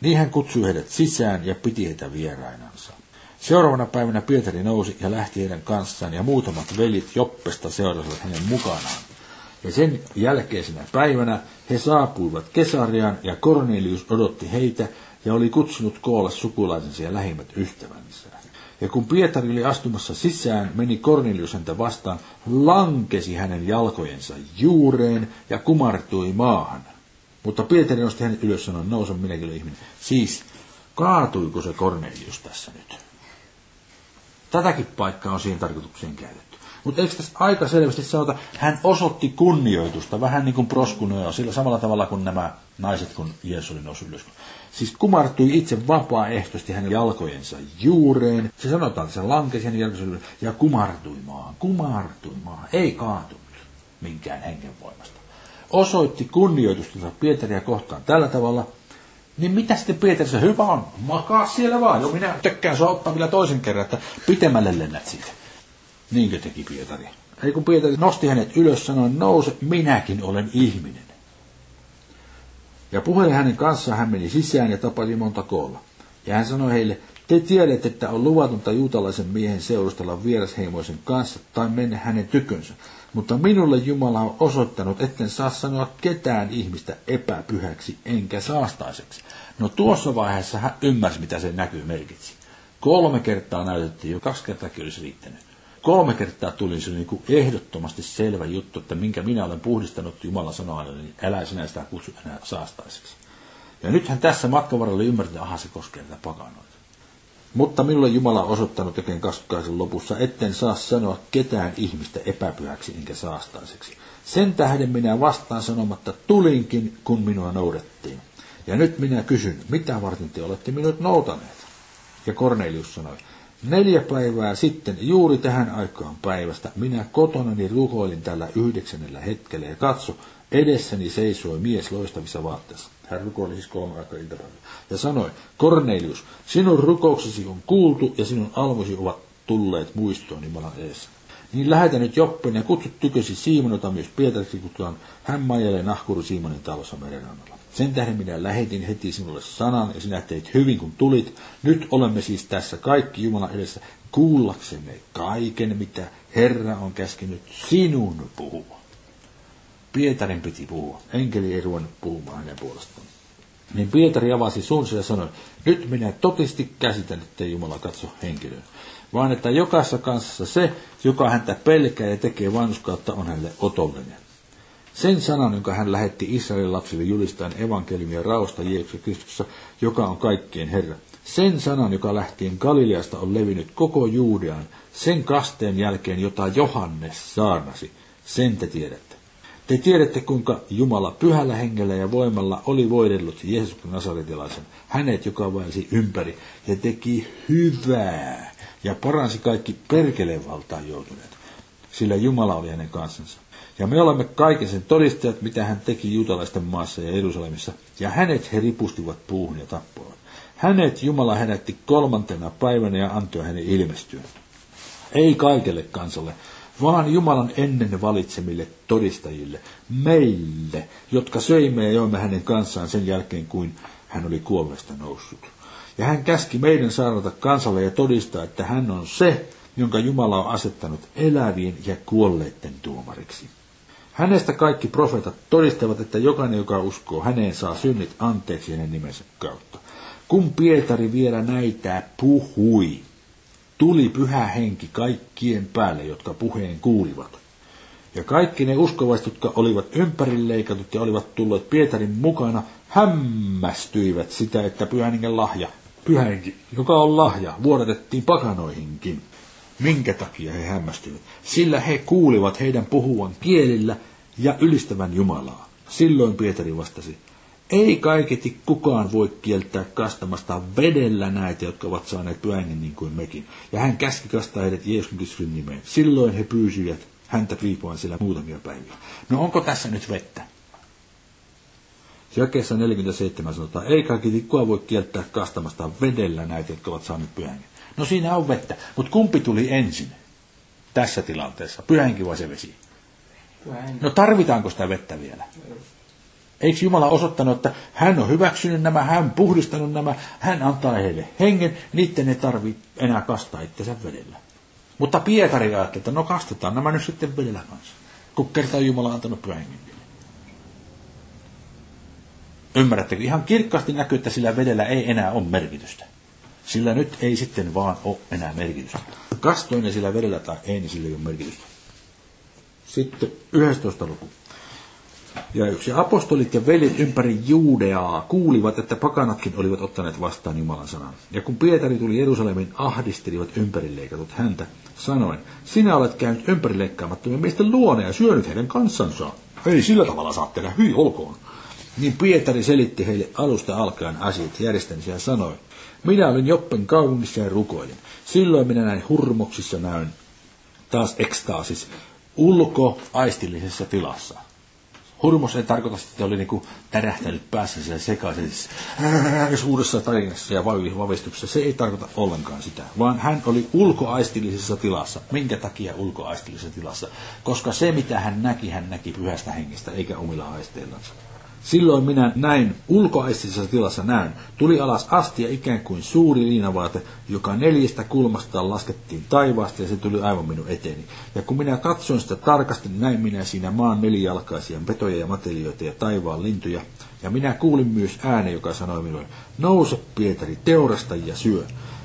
Niin hän kutsui heidät sisään ja piti heitä vierainansa. Seuraavana päivänä Pietari nousi ja lähti heidän kanssaan ja muutamat velit Joppesta seurasivat hänen mukanaan. Ja sen jälkeisenä päivänä he saapuivat Kesariaan ja Cornelius odotti heitä ja oli kutsunut koolle sukulaisensa ja lähimmät ystävänsä. Ja kun Pietari oli astumassa sisään, meni Kornelius häntä vastaan, lankesi hänen jalkojensa juureen ja kumartui maahan. Mutta Pietari nosti hänet ylös sanoi, nousa minäkin ihminen. Siis, kaatuiko se Kornelius tässä nyt? Tätäkin paikkaa on siihen tarkoitukseen käytetty. Mutta eikö tässä aika selvästi sanota, hän osoitti kunnioitusta, vähän niin kuin proskunoja, sillä samalla tavalla kuin nämä naiset, kun Jeesus oli noussut ylös. Siis kumartui itse vapaaehtoisesti hänen jalkojensa juureen. Se sanotaan, että se lankesi hänen jalkojensa ja kumartui maahan. Kumartui maahan. Ei kaatunut minkään hengen voimasta. Osoitti kunnioitusta Pietaria kohtaan tällä tavalla, niin mitä sitten Pietari se hyvä on? Makaa siellä vaan. Jo minä tökkään sua ottaa vielä toisen kerran, että pitemmälle lennät siitä. Niinkö teki Pietari? Ei kun Pietari nosti hänet ylös, sanoi, nouse, minäkin olen ihminen. Ja puheli hänen kanssaan hän meni sisään ja tapasi monta koolla. Ja hän sanoi heille, te tiedätte, että on luvatonta juutalaisen miehen seurustella vierasheimoisen kanssa tai mennä hänen tykönsä. Mutta minulle Jumala on osoittanut, etten saa sanoa ketään ihmistä epäpyhäksi enkä saastaiseksi. No tuossa vaiheessa hän ymmärsi, mitä se näkyy merkitsi. Kolme kertaa näytettiin, jo kaksi kertaa olisi riittänyt. Kolme kertaa tuli se niin kuin ehdottomasti selvä juttu, että minkä minä olen puhdistanut Jumala sanoo niin älä sinä sitä kutsu enää saastaiseksi. Ja nythän tässä matkavaralla ymmärtää, että aha se koskee tätä pakanoita. Mutta minulle Jumala on osoittanut tekeen kasvukaisen lopussa, etten saa sanoa ketään ihmistä epäpyhäksi enkä saastaiseksi. Sen tähden minä vastaan sanomatta tulinkin, kun minua noudettiin. Ja nyt minä kysyn, mitä varten te olette minut noutaneet? Ja Kornelius sanoi, neljä päivää sitten, juuri tähän aikaan päivästä, minä kotonani rukoilin tällä yhdeksännellä hetkellä ja katso, edessäni seisoi mies loistavissa vaatteissa. Hän rukoili siis kolme aikaa iltapäivää. Ja sanoi, Kornelius, sinun rukouksesi on kuultu ja sinun almosi ovat tulleet muistoon Jumalan edessä. Niin lähetä nyt Joppen ja kutsut tykösi Siimon, jota myös Pietariksi kutsutaan. Hän majelee nahkuru Simonin talossa merenrannalla. Sen tähden minä lähetin heti sinulle sanan ja sinä teit hyvin kun tulit. Nyt olemme siis tässä kaikki Jumalan edessä kuullaksemme kaiken, mitä Herra on käskenyt sinun puhua. Pietarin piti puhua. Enkeli ei ruvennut puhumaan hänen puolestaan. Niin Pietari avasi suunsa ja sanoi, nyt minä totisesti käsitän, että Jumala katso henkilöön, vaan että jokaisessa kanssa se, joka häntä pelkää ja tekee vanhuskautta, on hänelle otollinen. Sen sanan, jonka hän lähetti Israelin lapsille julistaen evankeliumia raosta Jeesuksessa Kristuksessa, joka on kaikkien Herra. Sen sanan, joka lähtien Galileasta on levinnyt koko Juudeaan, sen kasteen jälkeen, jota Johannes saarnasi, sen te tiedätte. Te tiedätte, kuinka Jumala pyhällä hengellä ja voimalla oli voidellut Jeesuksen nasaretilaisen, hänet, joka vaelsi ympäri ja teki hyvää ja paransi kaikki perkeleen valtaan joutuneet, sillä Jumala oli hänen kansansa. Ja me olemme kaiken sen todistajat, mitä hän teki juutalaisten maassa ja Jerusalemissa, ja hänet he ripustivat puuhun ja tappoivat. Hänet Jumala herätti kolmantena päivänä ja antoi hänen ilmestyä. Ei kaikelle kansalle, vaan Jumalan ennen valitsemille todistajille, meille, jotka söimme ja joimme hänen kanssaan sen jälkeen, kuin hän oli kuolleesta noussut. Ja hän käski meidän saarnata kansalle ja todistaa, että hän on se, jonka Jumala on asettanut elävien ja kuolleiden tuomariksi. Hänestä kaikki profeetat todistavat, että jokainen, joka uskoo häneen, saa synnit anteeksi hänen nimensä kautta. Kun Pietari vielä näitä puhui, tuli pyhä henki kaikkien päälle, jotka puheen kuulivat. Ja kaikki ne uskovaiset, jotka olivat ympärileikatut ja olivat tulleet Pietarin mukana, hämmästyivät sitä, että pyhän lahja, pyhänkin, joka on lahja, vuodatettiin pakanoihinkin. Minkä takia he hämmästyivät? Sillä he kuulivat heidän puhuvan kielillä ja ylistävän Jumalaa. Silloin Pietari vastasi, ei kaiketi kukaan voi kieltää kastamasta vedellä näitä, jotka ovat saaneet pyhängen niin kuin mekin. Ja hän käski kastaa heidät Jeesuksen Kristuksen nimeen. Silloin he pyysivät häntä riippuen sillä muutamia päiviä. No onko tässä nyt vettä? Jakeessa 47 sanotaan, ei kaiketi kukaan voi kieltää kastamasta vedellä näitä, jotka ovat saaneet pyhängen. No siinä on vettä, mutta kumpi tuli ensin tässä tilanteessa, pyhänkin vai se vesi? No tarvitaanko sitä vettä vielä? Eikö Jumala osoittanut, että hän on hyväksynyt nämä, hän puhdistanut nämä, hän antaa heille hengen, niiden ei tarvitse enää kastaa itsensä vedellä. Mutta Pietari ajatteli, että no kastetaan nämä nyt sitten vedellä kanssa, kun kertaa Jumala on antanut pyhän Ymmärrättekö? Ihan kirkkaasti näkyy, että sillä vedellä ei enää ole merkitystä. Sillä nyt ei sitten vaan ole enää merkitystä. Kastoinen sillä vedellä tai ei, niin sillä ei ole merkitystä. Sitten 11. luku. Ja yksi apostolit ja veljet ympäri Juudeaa kuulivat, että pakanatkin olivat ottaneet vastaan Jumalan sanan. Ja kun Pietari tuli Jerusalemin, ahdistelivat ympärileikatut häntä, sanoen, sinä olet käynyt ympärileikkaamattomien miesten luona ja syönyt heidän kansansa. Ei sillä tavalla saa tehdä, hyi olkoon. Niin Pietari selitti heille alusta alkaen asiat järjestänsä ja sanoi, minä olin Joppen kaupungissa ja rukoilin. Silloin minä näin hurmoksissa näyn taas ekstaasis ulkoaistillisessa tilassa. Hurmos ei tarkoita, että oli niinku tärähtänyt päässä siellä sekaisin suuressa tarinassa ja vavistuksessa. Se ei tarkoita ollenkaan sitä, vaan hän oli ulkoaistillisessa tilassa. Minkä takia ulkoaistillisessa tilassa? Koska se, mitä hän näki, hän näki pyhästä hengestä, eikä omilla aisteillansa. Silloin minä näin ulkoaistisessa tilassa näin. Tuli alas astia ikään kuin suuri liinavaate, joka neljästä kulmasta laskettiin taivaasta ja se tuli aivan minun eteeni. Ja kun minä katsoin sitä tarkasti, näin minä siinä maan nelijalkaisia petoja ja matelioita ja taivaan lintuja. Ja minä kuulin myös äänen, joka sanoi minulle, nouse Pietari, teurasta ja syö.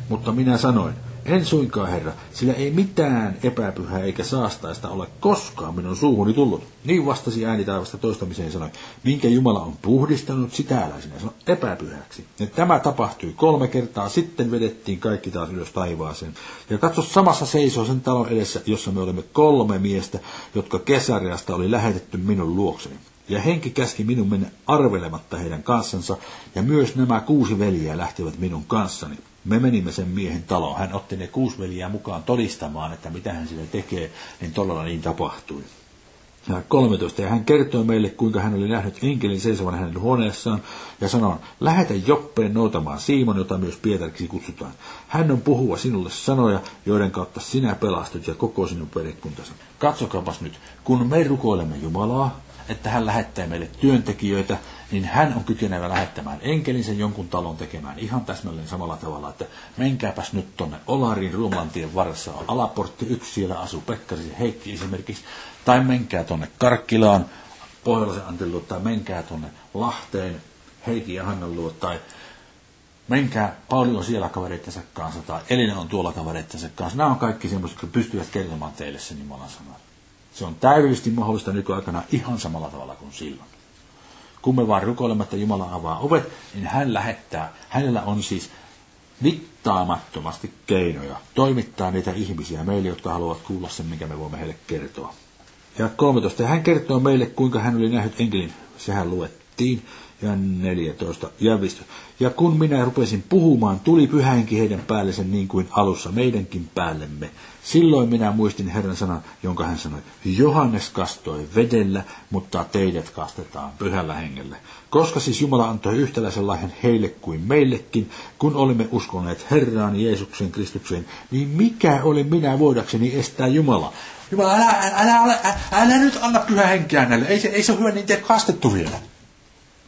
Mutta minä sanoin, en suinkaan, herra, sillä ei mitään epäpyhää eikä saastaista ole koskaan minun suuhuni tullut. Niin vastasi ääni taivasta toistamiseen sanoi, minkä Jumala on puhdistanut, sitä älä sinä sano epäpyhäksi. Ja tämä tapahtui kolme kertaa, sitten vedettiin kaikki taas ylös taivaaseen. Ja katso, samassa seisoo sen talon edessä, jossa me olemme kolme miestä, jotka kesäriasta oli lähetetty minun luokseni. Ja henki käski minun mennä arvelematta heidän kanssansa, ja myös nämä kuusi veljeä lähtivät minun kanssani. Me menimme sen miehen taloon. Hän otti ne kuusi veljeä mukaan todistamaan, että mitä hän sille tekee, niin todella niin tapahtui. Ja 13. Ja hän kertoi meille, kuinka hän oli nähnyt enkelin seisovan hänen huoneessaan ja sanoi, lähetä Joppeen noutamaan Siimon, jota myös Pietariksi kutsutaan. Hän on puhua sinulle sanoja, joiden kautta sinä pelastut ja koko sinun perikuntasi. Katsokaapas nyt, kun me rukoilemme Jumalaa, että hän lähettää meille työntekijöitä, niin hän on kykenevä lähettämään enkelin sen jonkun talon tekemään ihan täsmälleen samalla tavalla, että menkääpäs nyt tonne Olarin Rumlantien varressa on alaportti yksi, siellä asuu Pekkarisen Heikki esimerkiksi, tai menkää tonne Karkkilaan, Pohjalaisen Antin tai menkää tonne Lahteen, Heikki ja Hannan luo, tai menkää, Pauli on siellä kavereittensa kanssa, tai Elina on tuolla kavereittensa kanssa. Nämä on kaikki semmoiset, jotka pystyvät kertomaan teille sen Jumalan sanan. Se on täydellisesti mahdollista nykyaikana ihan samalla tavalla kuin silloin. Kun me vaan rukoilemme, että Jumala avaa ovet, niin hän lähettää, hänellä on siis mittaamattomasti keinoja toimittaa niitä ihmisiä meille, jotka haluavat kuulla sen, mikä me voimme heille kertoa. Ja 13. Ja hän kertoo meille, kuinka hän oli nähnyt enkelin. Sehän luettiin. Ja 14. Ja 15. Ja kun minä rupesin puhumaan, tuli pyhänkin heidän päällensä niin kuin alussa meidänkin päällemme. Silloin minä muistin Herran sanan, jonka hän sanoi, Johannes kastoi vedellä, mutta teidät kastetaan pyhällä hengellä. Koska siis Jumala antoi yhtäläisen lahjan heille kuin meillekin, kun olimme uskoneet Herraan Jeesuksen Kristukseen, niin mikä oli minä voidakseni estää Jumala? Jumala, älä, älä, älä, älä, älä, nyt anna pyhä henkeä näille. Ei se, ei se ole hyvä, niin kastettu vielä.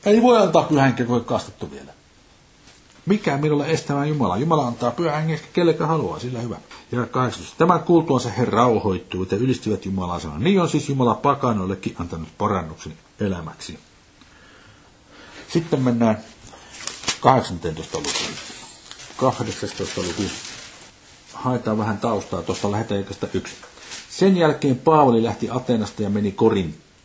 Ei voi antaa pyhä henkeä, kun kastettu vielä. Mikä minulle estämään Jumala? Jumala antaa pyhä hengen kellekä haluaa, sillä hyvä. Ja 18. Tämän kuultuansa he rauhoittuivat ja ylistivät Jumalaa sanan. Niin on siis Jumala pakanoillekin antanut parannuksen elämäksi. Sitten mennään 18 lukuun. 18 luku. Haetaan vähän taustaa, tuosta lähdetään yksi. Sen jälkeen Paavali lähti Atenasta ja meni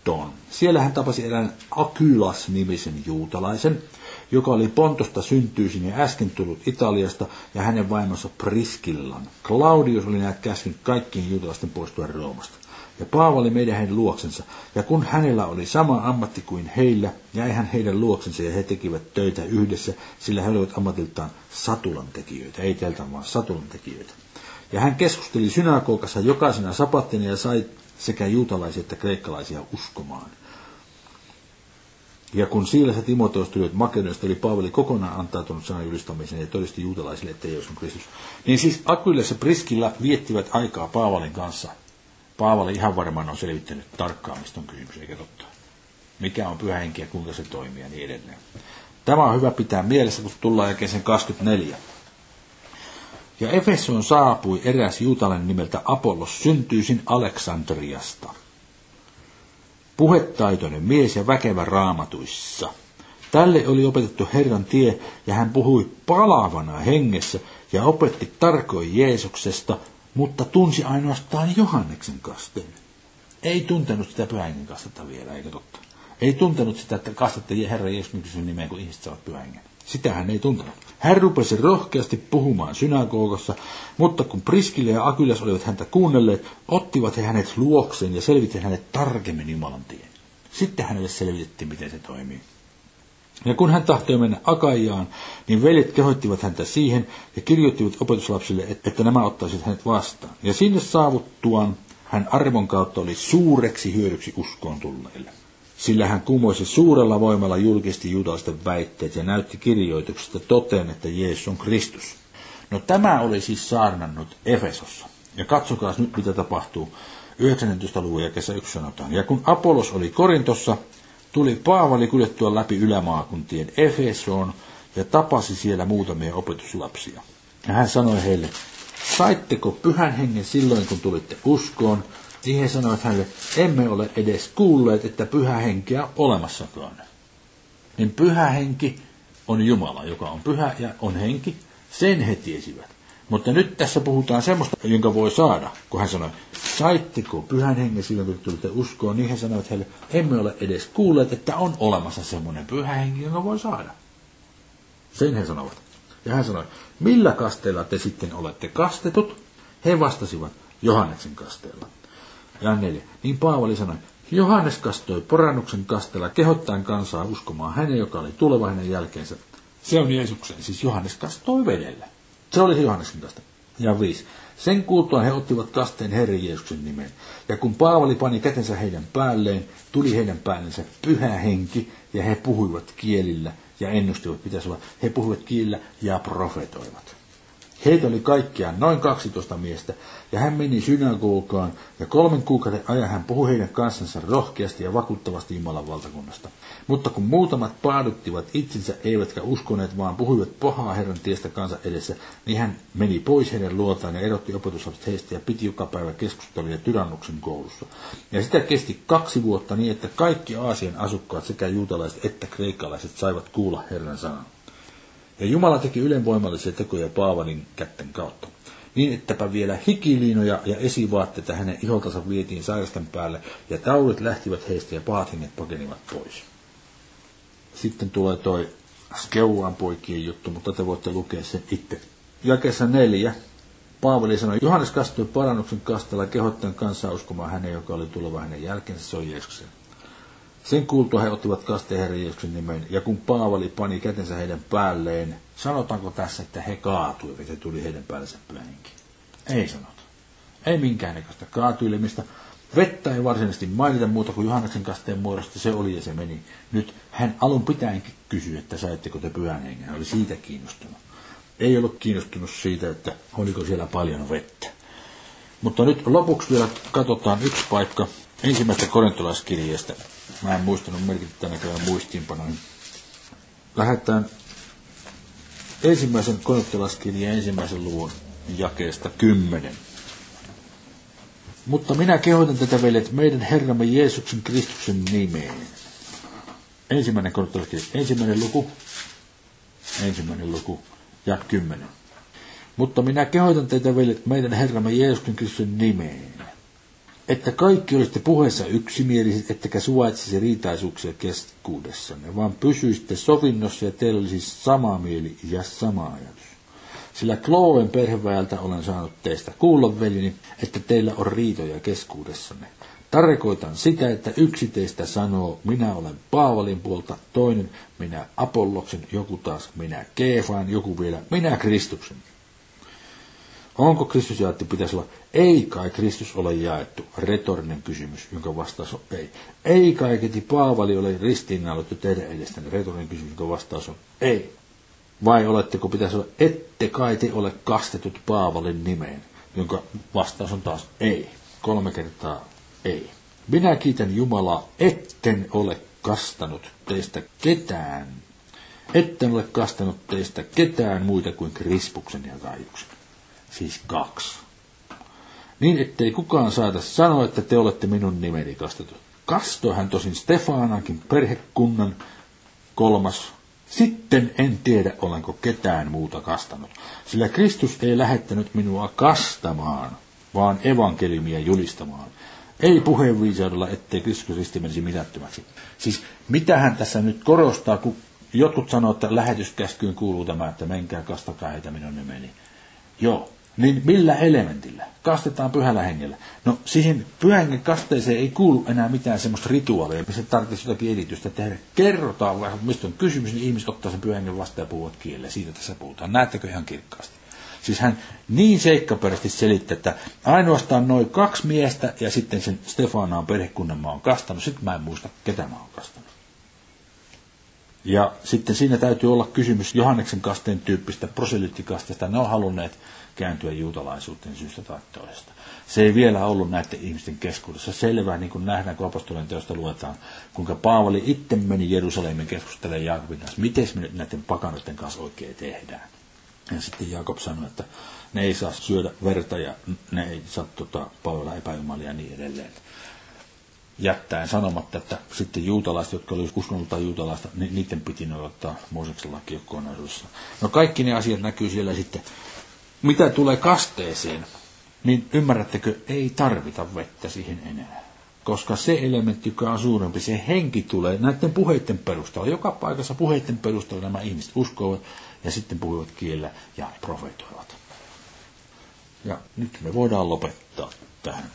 Korintoon. Siellä hän tapasi erään Akylas-nimisen juutalaisen, joka oli Pontosta syntyisin ja äsken tullut Italiasta, ja hänen vaimonsa Priskillan. Claudius oli näet käskynyt kaikkien juutalaisten poistua Roomasta. Ja Paavali meidän heidän luoksensa, ja kun hänellä oli sama ammatti kuin heillä, jäi hän heidän luoksensa ja he tekivät töitä yhdessä, sillä he olivat ammatiltaan satulan tekijöitä, ei teiltä vaan satulan tekijöitä. Ja hän keskusteli synagogassa jokaisena sapattina ja sai sekä juutalaisia että kreikkalaisia uskomaan. Ja kun Siilas ja Timoteus tulivat Makedoniasta, oli Paavali kokonaan antautunut sanan julistamiseen ja todisti juutalaisille, että Jeesus on Kristus. Niin siis Akvilas ja Priskilla viettivät aikaa Paavalin kanssa. Paavali ihan varmaan on selvittänyt tarkkaan, mistä on kysymys, eikä totta. Mikä on pyhä henki ja kuinka se toimii ja niin edelleen. Tämä on hyvä pitää mielessä, kun tullaan jälkeen sen 24. Ja Efesoon saapui eräs juutalainen nimeltä Apollos syntyisin Aleksandriasta. Puhetaitoinen mies ja väkevä raamatuissa. Tälle oli opetettu Herran tie, ja hän puhui palavana hengessä ja opetti tarkoin Jeesuksesta, mutta tunsi ainoastaan Johanneksen kasteen. Ei tuntenut sitä pyhähengen kastetta vielä, eikö totta? ei tuntenut sitä, että kastetta Herra Jeesuksen nimeen, kun ihmiset saavat pyhän. Sitä hän ei tuntenut. Hän rupesi rohkeasti puhumaan synagogassa, mutta kun Priskille ja Akylas olivat häntä kuunnelleet, ottivat he hänet luokseen ja selvittivät hänet tarkemmin Jumalan tien. Sitten hänelle selvitettiin, miten se toimii. Ja kun hän tahtoi mennä Akaiaan, niin veljet kehoittivat häntä siihen ja kirjoittivat opetuslapsille, että nämä ottaisivat hänet vastaan. Ja sinne saavuttuaan hän arvon kautta oli suureksi hyödyksi uskoon tulleille. Sillä hän kumoisi suurella voimalla julkisti juutalaisten väitteet ja näytti kirjoituksesta toteen, että Jeesus on Kristus. No tämä oli siis saarnannut Efesossa. Ja katsokaa nyt, mitä tapahtuu. 19. luvun kesä 1 sanotaan. Ja kun Apollos oli Korintossa, tuli Paavali kuljettua läpi ylämaakuntien Efesoon ja tapasi siellä muutamia opetuslapsia. Ja hän sanoi heille, saitteko pyhän hengen silloin, kun tulitte uskoon? Niin he sanoivat hänelle, emme ole edes kuulleet, että pyhä henki on olemassakaan. Niin pyhä henki on Jumala, joka on pyhä ja on henki. Sen he tiesivät. Mutta nyt tässä puhutaan semmoista, jonka voi saada, kun hän sanoi, saitteko pyhän hengen silloin, kun tulitte uskoon, niin he sanoivat heille, emme ole edes kuulleet, että on olemassa semmoinen pyhä henki, jonka voi saada. Sen he sanovat. Ja hän sanoi, millä kasteella te sitten olette kastetut? He vastasivat, Johanneksen kasteella. Ja neljä. Niin Paavali sanoi, Johannes kastoi porannuksen kasteella kehottaen kansaa uskomaan hänen, joka oli tuleva hänen jälkeensä. Se on Jeesuksen, siis Johannes kastoi vedellä. Se oli se Johanneksen kaste. Ja viisi. Sen kuultua he ottivat kasteen Herran Jeesuksen nimeen. Ja kun Paavali pani kätensä heidän päälleen, tuli heidän päällensä pyhä henki, ja he puhuivat kielillä ja ennustivat, pitäisi olla, he puhuivat kielillä ja profetoivat. Heitä oli kaikkiaan noin 12 miestä, ja hän meni synagogaan, ja kolmen kuukauden ajan hän puhui heidän kanssansa rohkeasti ja vakuuttavasti Jumalan valtakunnasta. Mutta kun muutamat paaduttivat itsensä, eivätkä uskoneet, vaan puhuivat pahaa Herran tiestä kansa edessä, niin hän meni pois heidän luotaan ja erotti opetuslapset heistä ja piti joka päivä keskusteluja Tyrannuksen koulussa. Ja sitä kesti kaksi vuotta niin, että kaikki Aasian asukkaat, sekä juutalaiset että kreikkalaiset, saivat kuulla Herran sanan. Ja Jumala teki ylenvoimallisia tekoja Paavalin kätten kautta. Niin, ettäpä vielä hikiliinoja ja esivaatteita hänen iholtansa vietiin sairasten päälle, ja taudit lähtivät heistä ja pahat pakenivat pois. Sitten tulee toi Skeuan poikien juttu, mutta te voitte lukea sen itse. Jakessa neljä. Paavali sanoi, Johannes kastui parannuksen kastella kehottajan kanssa uskomaan hänen, joka oli tuleva hänen jälkeensä, se on Jeesuksen. Sen kuultua he ottivat Jeesuksen nimen, ja kun Paavali pani kätensä heidän päälleen, sanotaanko tässä, että he kaatuivat ja tuli heidän päällensä pyhänkin? Ei sanota. Ei minkäännäköistä kaatuilemista. Vettä ei varsinaisesti mainita muuta kuin Johanneksen kasteen muodosta, se oli ja se meni. Nyt hän alun pitäenkin kysyi, että saitteko te pyhän hengen. Hän oli siitä kiinnostunut. Ei ollut kiinnostunut siitä, että oliko siellä paljon vettä. Mutta nyt lopuksi vielä katsotaan yksi paikka ensimmäistä korintolaiskirjeestä. Mä en muistanut merkitä tänä kerran muistiinpanoin. Lähdetään ensimmäisen korintolaiskirjeen ensimmäisen luvun jakeesta kymmenen. Mutta minä kehotan tätä veljet meidän Herramme Jeesuksen Kristuksen nimeen. Ensimmäinen korintolaiskirja, ensimmäinen luku, ensimmäinen luku ja kymmenen. Mutta minä kehotan teitä veljet meidän Herramme Jeesuksen Kristuksen nimeen että kaikki olisitte puheessa yksimieliset, ettekä suvaitsisi riitaisuuksia keskuudessanne, vaan pysyisitte sovinnossa ja teillä olisi sama mieli ja sama ajatus. Sillä Kloen perheväeltä olen saanut teistä kuulla, veljeni, että teillä on riitoja keskuudessanne. Tarkoitan sitä, että yksi teistä sanoo, minä olen Paavalin puolta, toinen minä Apolloksen, joku taas minä Keefaan, joku vielä minä Kristuksen. Onko Kristus jaettu? Pitäisi olla, ei kai Kristus ole jaettu. Retorinen kysymys, jonka vastaus on ei. Ei kai keti Paavali ole ristiinnaulittu teidän edestäni. Retorinen kysymys, jonka vastaus on ei. Vai oletteko pitäisi olla, ette kai te ole kastetut Paavalin nimeen, jonka vastaus on taas ei. Kolme kertaa ei. Minä kiitän Jumalaa, etten ole kastanut teistä ketään. Etten ole kastanut teistä ketään muita kuin Krispuksen ja Kaiuksen siis kaksi. Niin ettei kukaan saata sanoa, että te olette minun nimeni kastetut. Kastoi hän tosin Stefanakin perhekunnan kolmas. Sitten en tiedä, olenko ketään muuta kastanut, sillä Kristus ei lähettänyt minua kastamaan, vaan evankeliumia julistamaan, Ei puheen viisaudella, ettei Kristus risti menisi mitättömäksi. Siis mitähän tässä nyt korostaa, kun jotkut sanoo, että lähetyskäskyyn kuuluu tämä, että menkää kastakaa heitä minun nimeni. Joo, niin millä elementillä? Kastetaan pyhällä hengellä. No siihen pyhän kasteeseen ei kuulu enää mitään semmoista rituaalia, missä tarvitsisi jotakin editystä tehdä. Kerrotaan vähän, mistä on kysymys, niin ihmiset ottaa sen pyhän vastaan ja puhuvat kielellä. Siitä tässä puhutaan. Näettekö ihan kirkkaasti? Siis hän niin seikkaperäisesti selitti, että ainoastaan noin kaksi miestä ja sitten sen Stefana on perhekunnan mä oon kastanut. Sitten mä en muista, ketä mä oon kastanut. Ja sitten siinä täytyy olla kysymys Johanneksen kasteen tyyppistä proselyttikasteesta. Ne on halunneet kääntyä juutalaisuuteen syystä tai toisesta. Se ei vielä ollut näiden ihmisten keskuudessa selvää, niin kuin nähdään, kun apostolien teosta luetaan, kuinka Paavali itse meni Jerusalemin keskustelemaan Jaakobin kanssa, miten me nyt näiden pakanoiden kanssa oikein tehdään. Ja sitten Jaakob sanoi, että ne ei saa syödä verta ja ne ei saa tota, palvella epäjumalia ja niin edelleen. Jättäen sanomatta, että sitten juutalaiset, jotka olivat uskonnolta juutalaista, niin niiden piti noudattaa Mooseksen laki kokonaisuudessa. No kaikki ne asiat näkyy siellä sitten. Mitä tulee kasteeseen, niin ymmärrättekö, ei tarvita vettä siihen enää. Koska se elementti, joka on suurempi, se henki tulee näiden puheiden perusteella. Joka paikassa puheiden perusteella nämä ihmiset uskovat ja sitten puhuvat kielellä ja profetoivat. Ja nyt me voidaan lopettaa tähän.